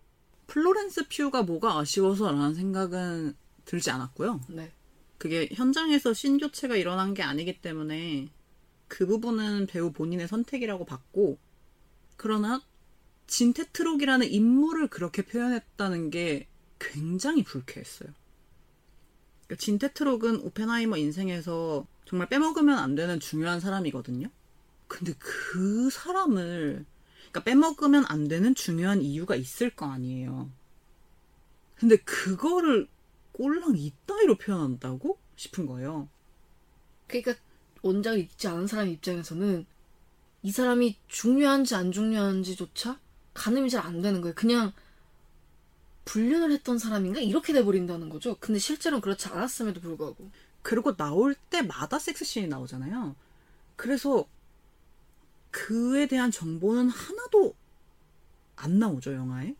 플로렌스 퓨가 뭐가 아쉬워서라는 생각은 들지 않았고요. 네. 그게 현장에서 신 교체가 일어난 게 아니기 때문에 그 부분은 배우 본인의 선택이라고 봤고 그러나 진테트록이라는 인물을 그렇게 표현했다는 게 굉장히 불쾌했어요. 그러니까 진테트록은 오펜하이머 인생에서 정말 빼먹으면 안 되는 중요한 사람이거든요. 근데 그 사람을 그러니까 빼먹으면 안 되는 중요한 이유가 있을 거 아니에요. 근데 그거를 꼴랑 이따위로 표현한다고 싶은 거예요. 그러니까 원작을 읽지 않은 사람 입장에서는 이 사람이 중요한지 안 중요한지조차 가늠이 잘 안 되는 거예요. 그냥 불륜을 했던 사람인가 이렇게 돼버린다는 거죠. 근데 실제로는 그렇지 않았음에도 불구하고. 그리고 나올 때마다 섹스씬이 나오잖아요. 그래서 그에 대한 정보는 하나도 안 나오죠, 영화에.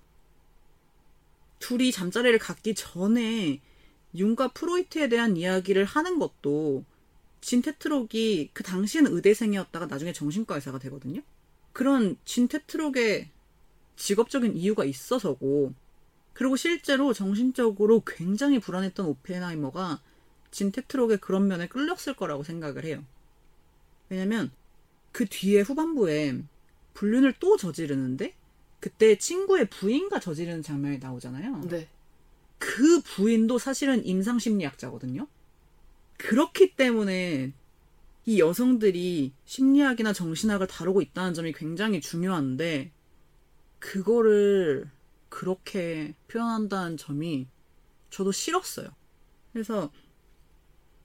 둘이 잠자리를 갖기 전에 윤과 프로이트에 대한 이야기를 하는 것도 진테트록이 그 당시에는 의대생이었다가 나중에 정신과 의사가 되거든요. 그런 진테트록의 직업적인 이유가 있어서고 그리고 실제로 정신적으로 굉장히 불안했던 오펜하이머가 진테트록의 그런 면에 끌렸을 거라고 생각을 해요. 왜냐면 그 뒤에 후반부에 불륜을 또 저지르는데 그때 친구의 부인과 저지르는 장면이 나오잖아요. 네. 그 부인도 사실은 임상 심리학자거든요. 그렇기 때문에 이 여성들이 심리학이나 정신학을 다루고 있다는 점이 굉장히 중요한데 그거를 그렇게 표현한다는 점이 저도 싫었어요. 그래서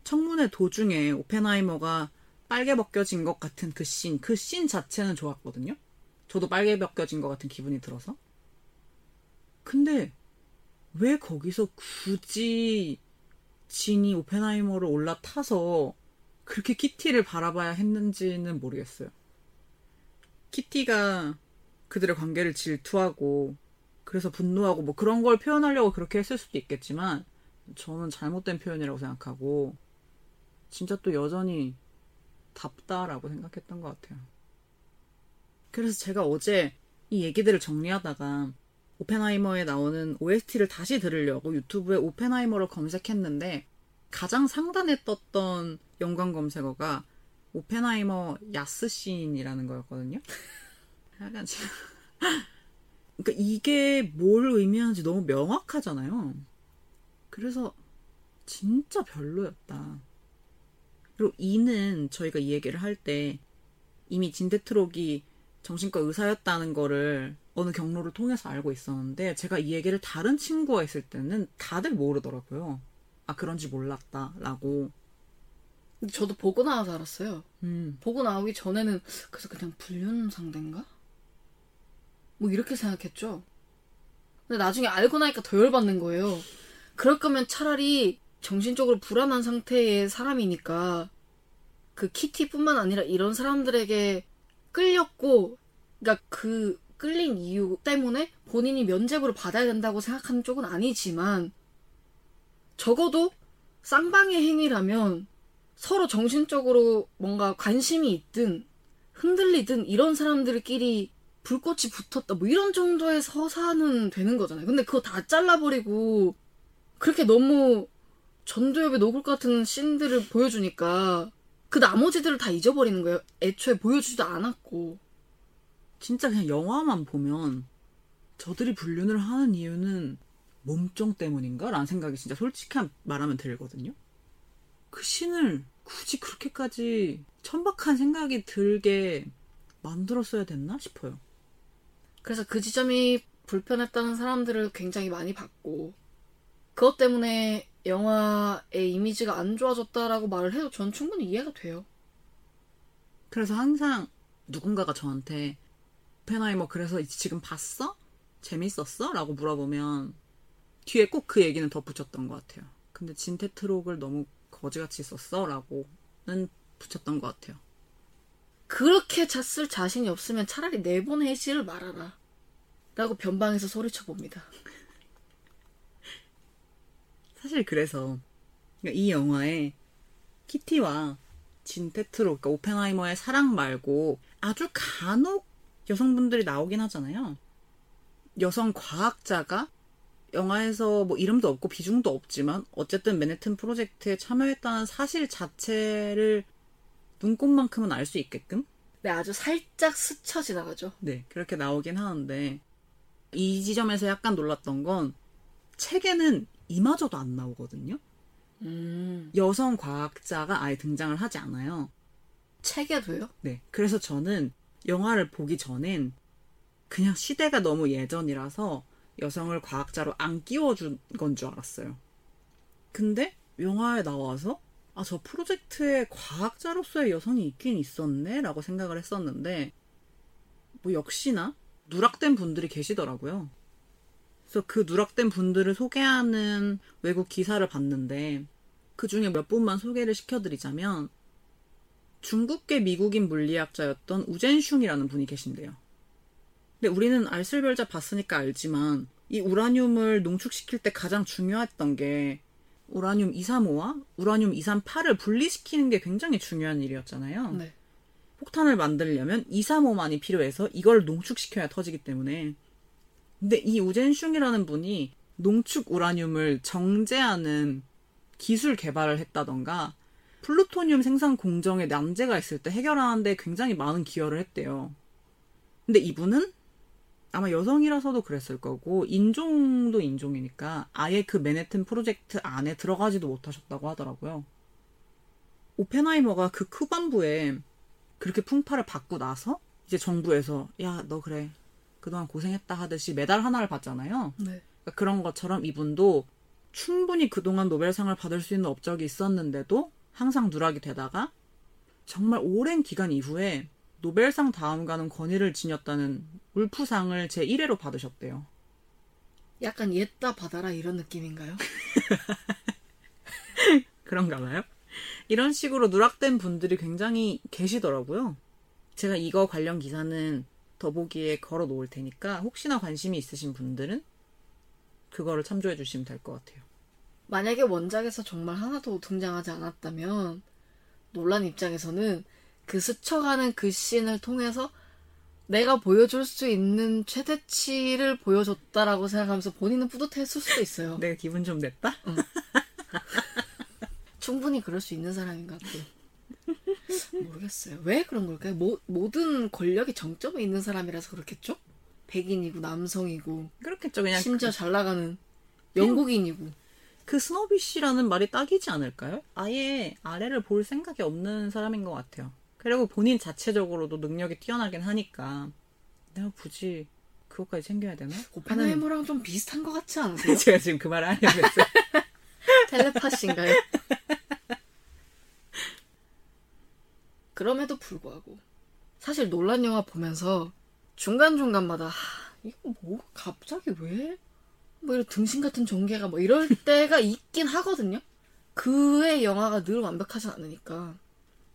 청문회 도중에 오펜하이머가 빨개 벗겨진 것 같은 그 씬, 그 씬 자체는 좋았거든요. 저도 빨개 벗겨진 것 같은 기분이 들어서. 근데 왜 거기서 굳이 진이 오펜하이머를 올라타서 그렇게 키티를 바라봐야 했는지는 모르겠어요. 키티가 그들의 관계를 질투하고 그래서 분노하고 뭐 그런 걸 표현하려고 그렇게 했을 수도 있겠지만 저는 잘못된 표현이라고 생각하고 진짜 또 여전히 답다라고 생각했던 것 같아요. 그래서 제가 어제 이 얘기들을 정리하다가 오펜하이머에 나오는 OST를 다시 들으려고 유튜브에 오펜하이머를 검색했는데 가장 상단에 떴던 연관 검색어가 오펜하이머 야스씬이라는 거였거든요. <laughs> 약간 지금 <laughs> 그러니까 이게 뭘 의미하는지 너무 명확하잖아요. 그래서 진짜 별로였다. 그리고 이는 저희가 이 얘기를 할 때 이미 진데트록이 정신과 의사였다는 거를 어느 경로를 통해서 알고 있었는데 제가 이 얘기를 다른 친구가 했을 때는 다들 모르더라고요. 아 그런지 몰랐다라고. 근데 저도 보고 나와서 알았어요. 음. 보고 나오기 전에는 그래서 그냥 불륜 상대인가? 뭐 이렇게 생각했죠. 근데 나중에 알고 나니까 더 열받는 거예요. 그럴 거면 차라리 정신적으로 불안한 상태의 사람이니까 그 키티뿐만 아니라 이런 사람들에게 끌렸고, 그러니까 그 끌린 이유 때문에 본인이 면죄부를 받아야 된다고 생각하는 쪽은 아니지만 적어도 쌍방의 행위라면 서로 정신적으로 뭔가 관심이 있든 흔들리든 이런 사람들끼리 불꽃이 붙었다 뭐 이런 정도의 서사는 되는 거잖아요. 근데 그거 다 잘라버리고 그렇게 너무 녹을 것 같은 씬들을 보여주니까 그 나머지들을 다 잊어버리는 거예요. 애초에 보여주지도 않았고. 진짜 그냥 영화만 보면 저들이 불륜을 하는 이유는 몸종 때문인가? 라는 생각이 진짜 솔직히 말하면 들거든요. 그 신을 굳이 그렇게까지 천박한 생각이 들게 만들었어야 됐나 싶어요. 그래서 그 지점이 불편했다는 사람들을 굉장히 많이 봤고 그것 때문에 영화의 이미지가 안 좋아졌다라고 말을 해도 전 충분히 이해가 돼요. 그래서 항상 누군가가 저한테 오펜하이머 그래서 지금 봤어? 재밌었어? 라고 물어보면 뒤에 꼭 그 얘기는 덧붙였던 것 같아요. 근데 진테트록을 너무 거지같이 썼어? 라고는 붙였던 것 같아요. 그렇게 잤을 자신이 없으면 차라리 내보내지를 말아라. 라고 변방에서 소리쳐 봅니다. 사실 그래서 그러니까 이 영화에 키티와 진 테트로 그러니까 오펜하이머의 사랑 말고 아주 간혹 여성분들이 나오긴 하잖아요. 여성 과학자가 영화에서 뭐 이름도 없고 비중도 없지만 어쨌든 맨해튼 프로젝트에 참여했다는 사실 자체를 눈꽃만큼은 알 수 있게끔 네, 아주 살짝 스쳐 지나가죠. 네 그렇게 나오긴 하는데 이 지점에서 약간 놀랐던 건 책에는 이마저도 안 나오거든요. 음, 여성 과학자가 아예 등장을 하지 않아요. 책에도요? 네. 그래서 저는 영화를 보기 전엔 그냥 시대가 너무 예전이라서 여성을 과학자로 안 끼워준 건 줄 알았어요. 근데 영화에 나와서 아, 저 프로젝트에 과학자로서의 여성이 있긴 있었네? 라고 생각을 했었는데, 뭐 역시나 누락된 분들이 계시더라고요. 그래서 그 누락된 분들을 소개하는 외국 기사를 봤는데, 그 중에 몇 분만 소개를 시켜드리자면, 중국계 미국인 물리학자였던 우젠슝이라는 분이 계신데요. 근데 우리는 알쓸별자 봤으니까 알지만 이 우라늄을 농축시킬 때 가장 중요했던 게 우라늄 235와 우라늄 238을 분리시키는 게 굉장히 중요한 일이었잖아요. 네. 폭탄을 만들려면 235만이 필요해서 이걸 농축시켜야 터지기 때문에. 근데 이 우젠슝이라는 분이 농축 우라늄을 정제하는 기술 개발을 했다던가 플루토늄 생산 공정에 난제가 있을 때 해결하는데 굉장히 많은 기여를 했대요. 근데 이분은 아마 여성이라서도 그랬을 거고 인종도 인종이니까 아예 그 맨해튼 프로젝트 안에 들어가지도 못하셨다고 하더라고요. 오펜하이머가 그 후반부에 그렇게 풍파를 받고 나서 이제 정부에서 야 너 그래 그동안 고생했다 하듯이 메달 하나를 받잖아요. 네. 그러니까 그런 것처럼 이분도 충분히 그동안 노벨상을 받을 수 있는 업적이 있었는데도 항상 누락이 되다가 정말 오랜 기간 이후에 노벨상 다음가는 권위를 지녔다는 울프상을 제1회로 받으셨대요. 약간 옛다 받아라 이런 느낌인가요? <laughs> 그런가 봐요. 이런 식으로 누락된 분들이 굉장히 계시더라고요. 제가 이거 관련 기사는 더보기에 걸어 놓을 테니까 혹시나 관심이 있으신 분들은 그거를 참조해 주시면 될 것 같아요. 만약에 원작에서 정말 하나도 등장하지 않았다면 논란 입장에서는 그 스쳐가는 그 씬을 통해서 내가 보여줄 수 있는 최대치를 보여줬다라고 생각하면서 본인은 뿌듯했을 수도 있어요. <laughs> 내가 기분 좀 냈다? 충분히 그럴 수 있는 사람인 것 같아요. <laughs> 모르겠어요. 왜 그런 걸까요? 모, 모든 권력이 정점에 있는 사람이라서 그렇겠죠? 백인이고 남성이고 그렇겠죠. 그냥 심지어 잘 나가는 영국인이고 그 스노비쉬라는 말이 딱이지 않을까요? 아예 아래를 볼 생각이 없는 사람인 것 같아요. 그리고 본인 자체적으로도 능력이 뛰어나긴 하니까 내가 굳이 그것까지 챙겨야 되나? 오펜하이머랑 좀 비슷한 것 같지 <laughs> 않으세요? 제가 지금 그 말을 하려고 했어요. 텔레파시인가요? 그럼에도 불구하고 사실 논란 영화 보면서 중간중간마다 하, 이거 뭐 갑자기 왜? 뭐 이런 등신 같은 전개가 뭐 이럴 <laughs> 때가 있긴 하거든요. 그의 영화가 늘 완벽하지 않으니까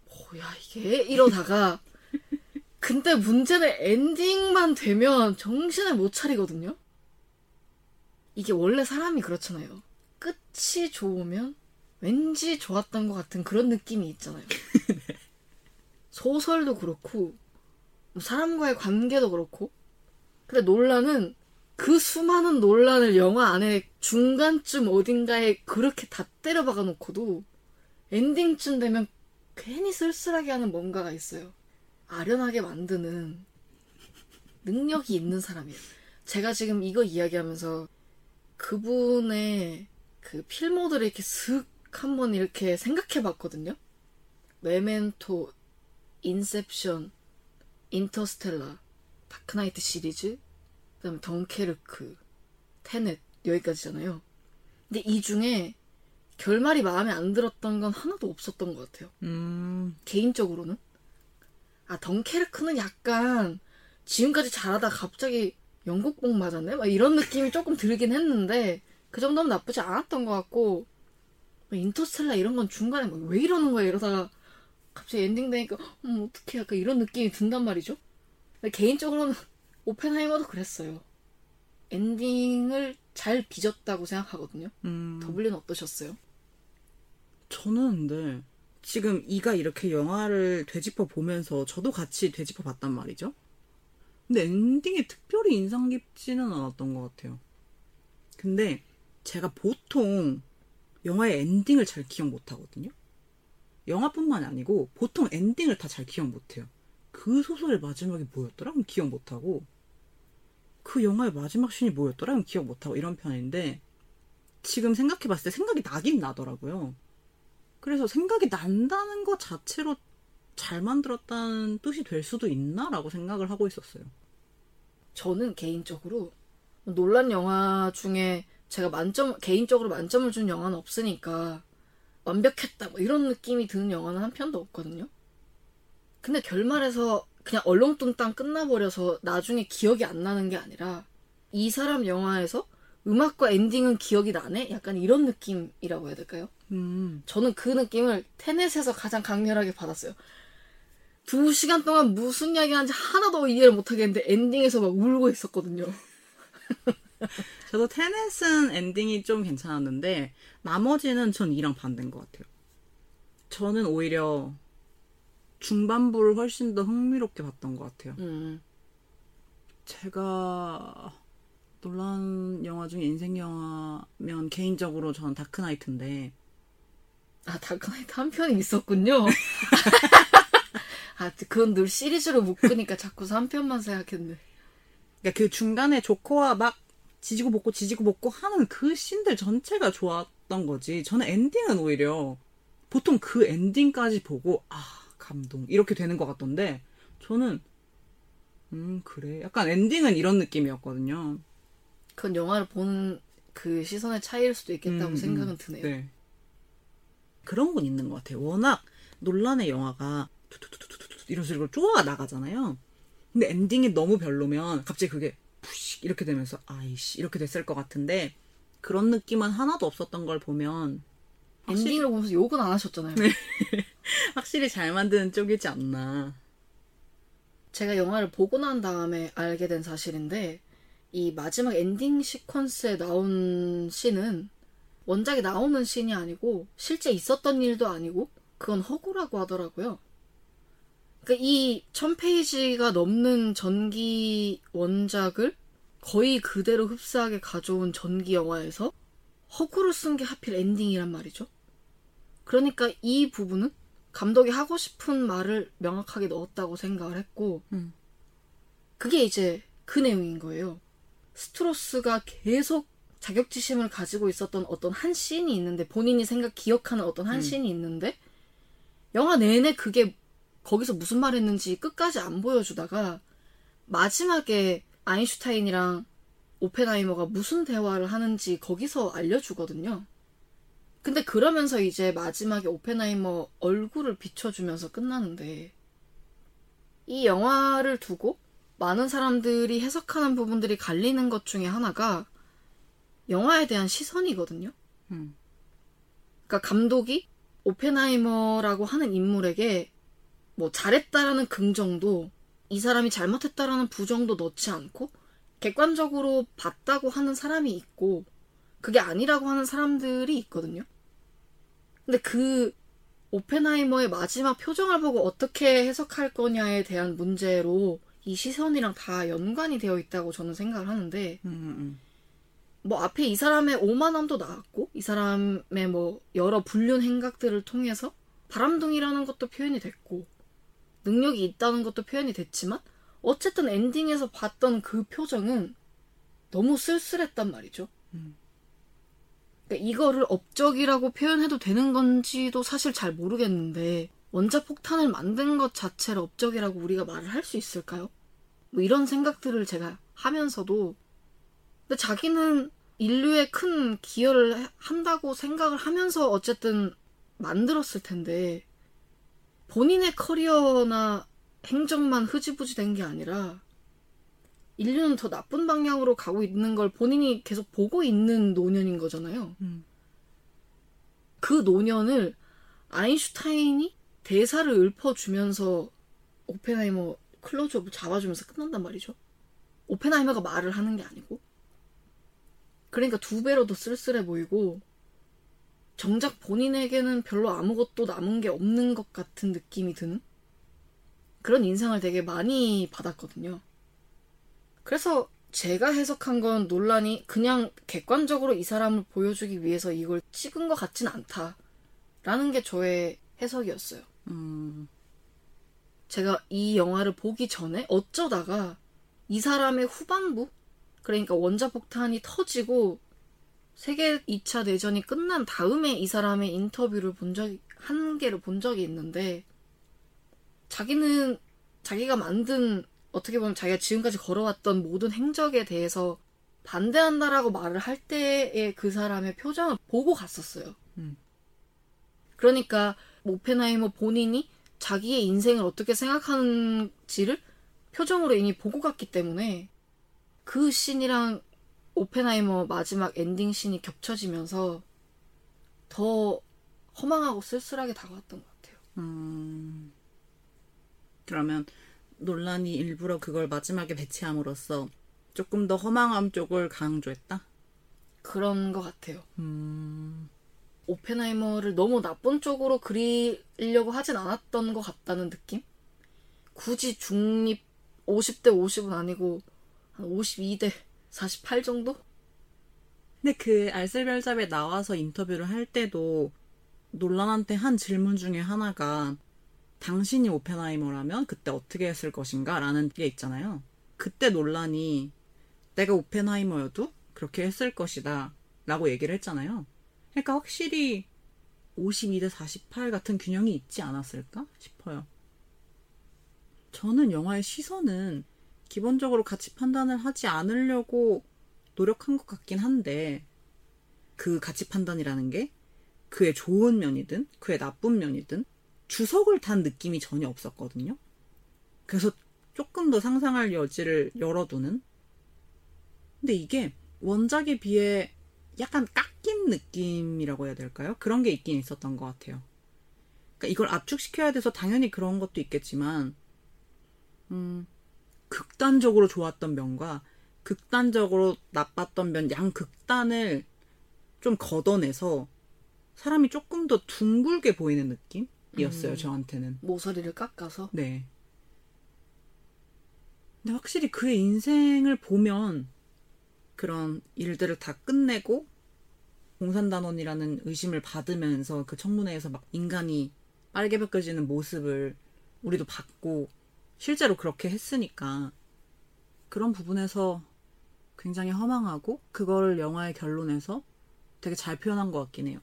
뭐야 이게 이러다가 <laughs> 근데 문제는 엔딩만 되면 정신을 못 차리거든요. 이게 원래 사람이 그렇잖아요. 끝이 좋으면 왠지 좋았던 것 같은 그런 느낌이 있잖아요. <laughs> 소설도 그렇고 뭐 사람과의 관계도 그렇고 근데 논란은 그 수많은 논란을 영화 안에 중간쯤 어딘가에 그렇게 다 때려 박아 놓고도 엔딩쯤 되면 괜히 쓸쓸하게 하는 뭔가가 있어요. 아련하게 만드는 능력이 있는 사람이에요. 제가 지금 이거 이야기하면서 그분의 그 필모들을 이렇게 슥 한번 이렇게 생각해 봤거든요. 메멘토, 인셉션, 인터스텔라, 다크나이트 시리즈, 그 다음에 덩케르크, 테넷 여기까지잖아요. 근데 이 중에 결말이 마음에 안 들었던 건 하나도 없었던 것 같아요. 음, 개인적으로는. 아 덩케르크는 약간 지금까지 잘하다 갑자기 영국복 맞았네? 막 이런 느낌이 조금 들긴 했는데 그 정도면 나쁘지 않았던 것 같고 뭐 인터스텔라 이런 건 중간에 뭐왜 이러는 거야 이러다가 갑자기 엔딩 되니까 음 어떡해 약간 이런 느낌이 든단 말이죠. 개인적으로는 <laughs> 오펜하이머도 그랬어요. 엔딩을 잘 빚었다고 생각하거든요. 음. 더블유는 어떠셨어요? 저는 근데 지금 이가 이렇게 영화를 되짚어 보면서 저도 같이 되짚어 봤단 말이죠. 근데 엔딩이 특별히 인상 깊지는 않았던 것 같아요. 근데 제가 보통 영화의 엔딩을 잘 기억 못 하거든요. 영화뿐만 아니고 보통 엔딩을 다 잘 기억 못 해요. 그 소설의 마지막이 뭐였더라? 그럼 기억 못 하고 그 영화의 마지막 씬이 뭐였더라? 그럼 기억 못 하고 이런 편인데 지금 생각해 봤을 때 생각이 나긴 나더라고요. 그래서 생각이 난다는 것 자체로 잘 만들었다는 뜻이 될 수도 있나라고 생각을 하고 있었어요. 저는 개인적으로 논란 영화 중에 제가 만점 개인적으로 만점을 준 영화는 없으니까 완벽했다 뭐 이런 느낌이 드는 영화는 한 편도 없거든요. 근데 결말에서 그냥 얼렁뚱땅 끝나버려서 나중에 기억이 안 나는 게 아니라 이 사람 영화에서 음악과 엔딩은 기억이 나네? 약간 이런 느낌이라고 해야 될까요? 음, 저는 그 느낌을 테넷에서 가장 강렬하게 받았어요. 두 시간 동안 무슨 이야기 하는지 하나도 이해를 못하겠는데 엔딩에서 막 울고 있었거든요. <laughs> <laughs> 저도 테넷은 엔딩이 좀 괜찮았는데 나머지는 전 이랑 반대인 것 같아요. 저는 오히려 중반부를 훨씬 더 흥미롭게 봤던 것 같아요. 음. 제가 논란 영화 중에 인생 영화면 개인적으로 저는 다크나이트인데 아, 다크나이트 한 편이 있었군요. <laughs> 아, 그건 늘 시리즈로 묶으니까 자꾸 한 편만 생각했네. 그러니까 그 중간에 조커와 막 지지고 볶고 지지고 볶고 하는 그 씬들 전체가 좋았던 거지. 저는 엔딩은 오히려 보통 그 엔딩까지 보고 아 감동 이렇게 되는 것 같던데 저는 음 그래 약간 엔딩은 이런 느낌이었거든요. 그건 영화를 보는 그 시선의 차이일 수도 있겠다고 음, 생각은 음, 드네요. 네. 그런 건 있는 것 같아요. 워낙 논란의 영화가 이런 식으로 쪼아가 나가잖아요. 근데 엔딩이 너무 별로면 갑자기 그게 푸식 이렇게 되면서 아이씨 이렇게 됐을 것 같은데 그런 느낌은 하나도 없었던 걸 보면 확실히, 엔딩을 보면서 욕은 안 하셨잖아요. <laughs> 확실히 잘 만드는 쪽이지 않나. 제가 영화를 보고 난 다음에 알게 된 사실인데 이 마지막 엔딩 시퀀스에 나온 씬은 원작에 나오는 씬이 아니고 실제 있었던 일도 아니고 그건 허구라고 하더라고요. 그러니까 이 1000페이지가 넘는 전기 원작을 거의 그대로 흡사하게 가져온 전기 영화에서 허구를 쓴게 하필 엔딩이란 말이죠. 그러니까 이 부분은 감독이 하고 싶은 말을 명확하게 넣었다고 생각을 했고, 음. 그게 이제 그 내용인 거예요. 스트로스가 계속 자격지심을 가지고 있었던 어떤 한 씬이 있는데, 본인이 생각, 기억하는 어떤 한 음. 씬이 있는데, 영화 내내 그게 거기서 무슨 말 했는지 끝까지 안 보여주다가 마지막에 아인슈타인이랑 오펜하이머가 무슨 대화를 하는지 거기서 알려주거든요. 근데 그러면서 이제 마지막에 오펜하이머 얼굴을 비춰주면서 끝나는데 이 영화를 두고 많은 사람들이 해석하는 부분들이 갈리는 것 중에 하나가 영화에 대한 시선이거든요. 음. 그러니까 감독이 오펜하이머라고 하는 인물에게 뭐 잘했다라는 긍정도 이 사람이 잘못했다라는 부정도 넣지 않고 객관적으로 봤다고 하는 사람이 있고 그게 아니라고 하는 사람들이 있거든요. 근데 그 오펜하이머의 마지막 표정을 보고 어떻게 해석할 거냐에 대한 문제로 이 시선이랑 다 연관이 되어 있다고 저는 생각을 하는데 음, 음. 뭐 앞에 이 사람의 오만함도 나왔고 이 사람의 뭐 여러 불륜 행각들을 통해서 바람둥이라는 것도 표현이 됐고 능력이 있다는 것도 표현이 됐지만 어쨌든 엔딩에서 봤던 그 표정은 너무 쓸쓸했단 말이죠. 음. 그러니까 이거를 업적이라고 표현해도 되는 건지도 사실 잘 모르겠는데 원자 폭탄을 만든 것 자체를 업적이라고 우리가 말을 할 수 있을까요? 뭐 이런 생각들을 제가 하면서도 근데 자기는 인류에 큰 기여를 한다고 생각을 하면서 어쨌든 만들었을 텐데 본인의 커리어나 행적만 흐지부지 된 게 아니라 인류는 더 나쁜 방향으로 가고 있는 걸 본인이 계속 보고 있는 노년인 거잖아요. 음. 그 노년을 아인슈타인이 대사를 읊어주면서 오펜하이머 클로즈업을 잡아주면서 끝난단 말이죠. 오펜하이머가 말을 하는 게 아니고. 그러니까 두 배로 더 쓸쓸해 보이고 정작 본인에게는 별로 아무것도 남은 게 없는 것 같은 느낌이 드는 그런 인상을 되게 많이 받았거든요. 그래서 제가 해석한 건 논란이 그냥 객관적으로 이 사람을 보여주기 위해서 이걸 찍은 것 같진 않다. 라는 게 저의 해석이었어요. 음. 제가 이 영화를 보기 전에 어쩌다가 이 사람의 후반부? 그러니까 원자폭탄이 터지고 세계 2차 대전이 끝난 다음에 이 사람의 인터뷰를 본 적이, 한 개를 본 적이 있는데, 자기는 자기가 만든, 어떻게 보면 자기가 지금까지 걸어왔던 모든 행적에 대해서 반대한다라고 말을 할 때의 그 사람의 표정을 보고 갔었어요. 음. 그러니까, 오펜하이머 본인이 자기의 인생을 어떻게 생각하는지를 표정으로 이미 보고 갔기 때문에 그 씬이랑 오펜하이머 마지막 엔딩 씬이 겹쳐지면서 더 허망하고 쓸쓸하게 다가왔던 것 같아요. 음. 그러면 놀란이 일부러 그걸 마지막에 배치함으로써 조금 더 허망함 쪽을 강조했다? 그런 것 같아요. 음. 오펜하이머를 너무 나쁜 쪽으로 그리려고 하진 않았던 것 같다는 느낌? 굳이 중립 50대 50은 아니고 한 52대 48 정도? 근데 그 알쓸별잡에 나와서 인터뷰를 할 때도 논란한테 한 질문 중에 하나가 당신이 오펜하이머라면 그때 어떻게 했을 것인가? 라는 게 있잖아요. 그때 논란이 내가 오펜하이머여도 그렇게 했을 것이다. 라고 얘기를 했잖아요. 그러니까 확실히 52대 48 같은 균형이 있지 않았을까 싶어요. 저는 영화의 시선은 기본적으로 가치 판단을 하지 않으려고 노력한 것 같긴 한데 그 가치 판단이라는 게 그의 좋은 면이든 그의 나쁜 면이든 주석을 단 느낌이 전혀 없었거든요. 그래서 조금 더 상상할 여지를 열어두는. 근데 이게 원작에 비해 약간 깎인 느낌이라고 해야 될까요? 그런 게 있긴 있었던 것 같아요. 그러니까 이걸 압축시켜야 돼서 당연히 그런 것도 있겠지만, 음, 극단적으로 좋았던 면과 극단적으로 나빴던 면, 양 극단을 좀 걷어내서 사람이 조금 더 둥글게 보이는 느낌이었어요, 음. 저한테는. 모서리를 깎아서 네. 근데 확실히 그의 인생을 보면 그런 일들을 다 끝내고 공산단원이라는 의심을 받으면서 그 청문회에서 막 인간이 빨개 벗겨지는 모습을 우리도 봤고 실제로 그렇게 했으니까 그런 부분에서 굉장히 허망하고 그걸 영화의 결론에서 되게 잘 표현한 것 같긴 해요.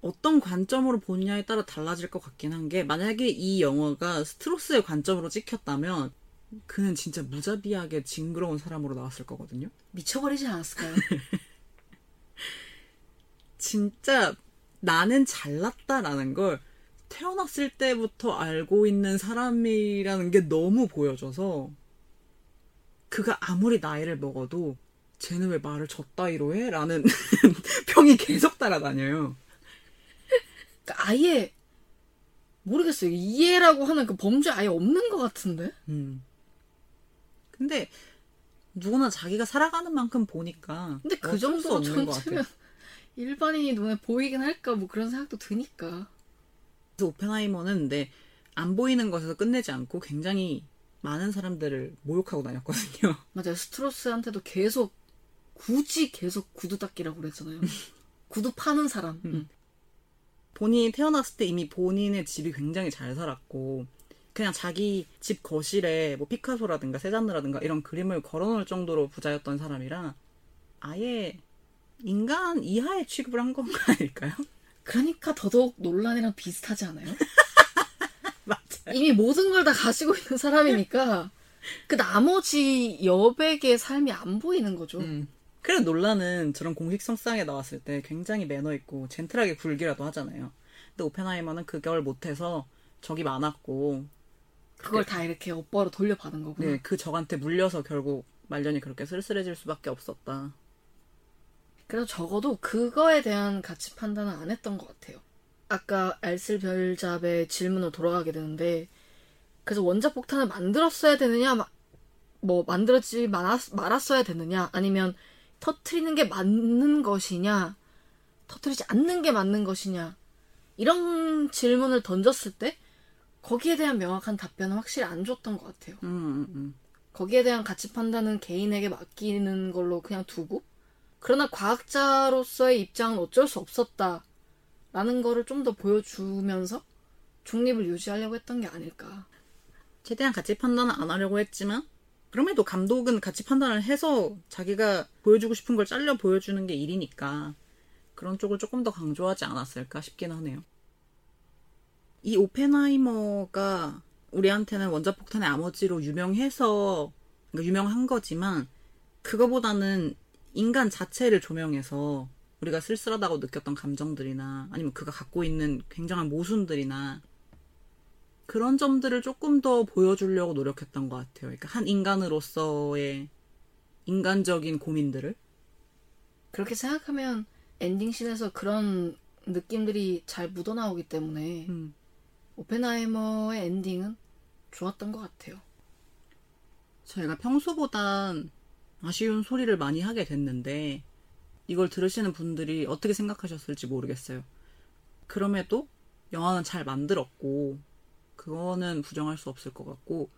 어떤 관점으로 보느냐에 따라 달라질 것 같긴 한 게 만약에 이 영화가 스트로스의 관점으로 찍혔다면 그는 진짜 무자비하게 징그러운 사람으로 나왔을 거거든요. 미쳐버리지 않았을까요? <laughs> 진짜 나는 잘났다라는 걸 태어났을 때부터 알고 있는 사람이라는 게 너무 보여져서 그가 아무리 나이를 먹어도 쟤는 왜 말을 졌다이로 해? 라는 <laughs> 평이 계속 따라다녀요. 그러니까 아예 모르겠어요. 이해라고 하는 그 범죄 아예 없는 것 같은데? 음. 근데 누구나 자기가 살아가는 만큼 보니까 근데 그 정도 전체면. <laughs> 일반인이 눈에 보이긴 할까 뭐 그런 생각도 드니까. 그래서 오펜하이머는 근데 안 보이는 것에서 끝내지 않고 굉장히 많은 사람들을 모욕하고 다녔거든요. <laughs> 맞아요. 스트로스한테도 계속 굳이 계속 구두 닦기라고 그랬잖아요. <laughs> 구두 파는 사람. 응. 본인이 태어났을 때 이미 본인의 집이 굉장히 잘 살았고 그냥 자기 집 거실에 뭐 피카소라든가 세잔느라든가 이런 그림을 걸어놓을 정도로 부자였던 사람이라 아예 인간 이하의 취급을 한건 <laughs> 아닐까요? 그러니까 더더욱 논란이랑 비슷하지 않아요? <laughs> 맞아요. 이미 모든 걸 다 가지고 있는 사람이니까 그 나머지 여백의 삶이 안 보이는 거죠. 음. 그래 논란은 저런 공식 성상에 나왔을 때 굉장히 매너 있고 젠틀하게 굴기라도 하잖아요. 근데 오펜하이머는 그걸 못해서 적이 많았고 그걸 다 이렇게 업보로 돌려받은 거구나. 네, 그 적한테 물려서 결국 말년이 그렇게 쓸쓸해질 수밖에 없었다. 그래서 적어도 그거에 대한 가치 판단은 안 했던 것 같아요. 아까 알쓸 별잡의 질문으로 돌아가게 되는데 그래서 원자 폭탄을 만들었어야 되느냐 마- 뭐 만들었지 말았, 말았어야 되느냐 아니면 터트리는 게 맞는 것이냐 터트리지 않는 게 맞는 것이냐 이런 질문을 던졌을 때 거기에 대한 명확한 답변은 확실히 안 줬던 것 같아요. 음, 음, 음. 거기에 대한 가치 판단은 개인에게 맡기는 걸로 그냥 두고 그러나 과학자로서의 입장은 어쩔 수 없었다 라는 거를 좀 더 보여주면서 중립을 유지하려고 했던 게 아닐까 최대한 가치 판단을 안 하려고 했지만 그럼에도 감독은 가치 판단을 해서 자기가 보여주고 싶은 걸 잘려 보여주는 게 일이니까 그런 쪽을 조금 더 강조하지 않았을까 싶긴 하네요. 이 오펜하이머가 우리한테는 원자폭탄의 아머지로 유명해서 그러니까 유명한 거지만 그거보다는 인간 자체를 조명해서 우리가 쓸쓸하다고 느꼈던 감정들이나 아니면 그가 갖고 있는 굉장한 모순들이나 그런 점들을 조금 더 보여주려고 노력했던 것 같아요. 그러니까 한 인간으로서의 인간적인 고민들을. 그렇게 생각하면 엔딩씬에서 그런 느낌들이 잘 묻어나오기 때문에 음. 오펜하이머의 엔딩은 좋았던 것 같아요 저희가 평소보단 아쉬운 소리를 많이 하게 됐는데 이걸 들으시는 분들이 어떻게 생각하셨을지 모르겠어요. 그럼에도 영화는 잘 만들었고 그거는 부정할 수 없을 것 같고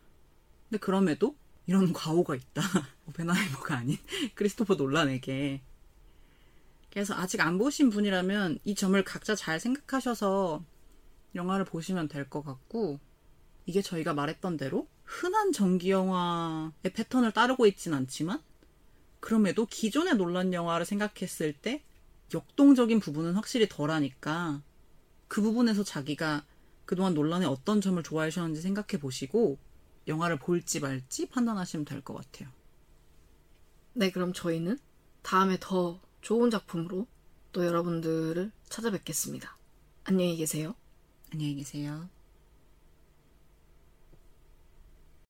근데 그럼에도 이런 <laughs> 과오가 있다. 오펜하이머가 아닌 <laughs> 크리스토퍼 놀란에게 그래서 아직 안 보신 분이라면 이 점을 각자 잘 생각하셔서 영화를 보시면 될 것 같고 이게 저희가 말했던 대로 흔한 전기 영화의 패턴을 따르고 있진 않지만 그럼에도 기존의 논란 영화를 생각했을 때 역동적인 부분은 확실히 덜하니까 그 부분에서 자기가 그동안 논란의 어떤 점을 좋아하셨는지 생각해 보시고 영화를 볼지 말지 판단하시면 될 것 같아요. 네 그럼 저희는 다음에 더 좋은 작품으로 또 여러분들을 찾아뵙겠습니다 안녕히 계세요 안녕히 계세요.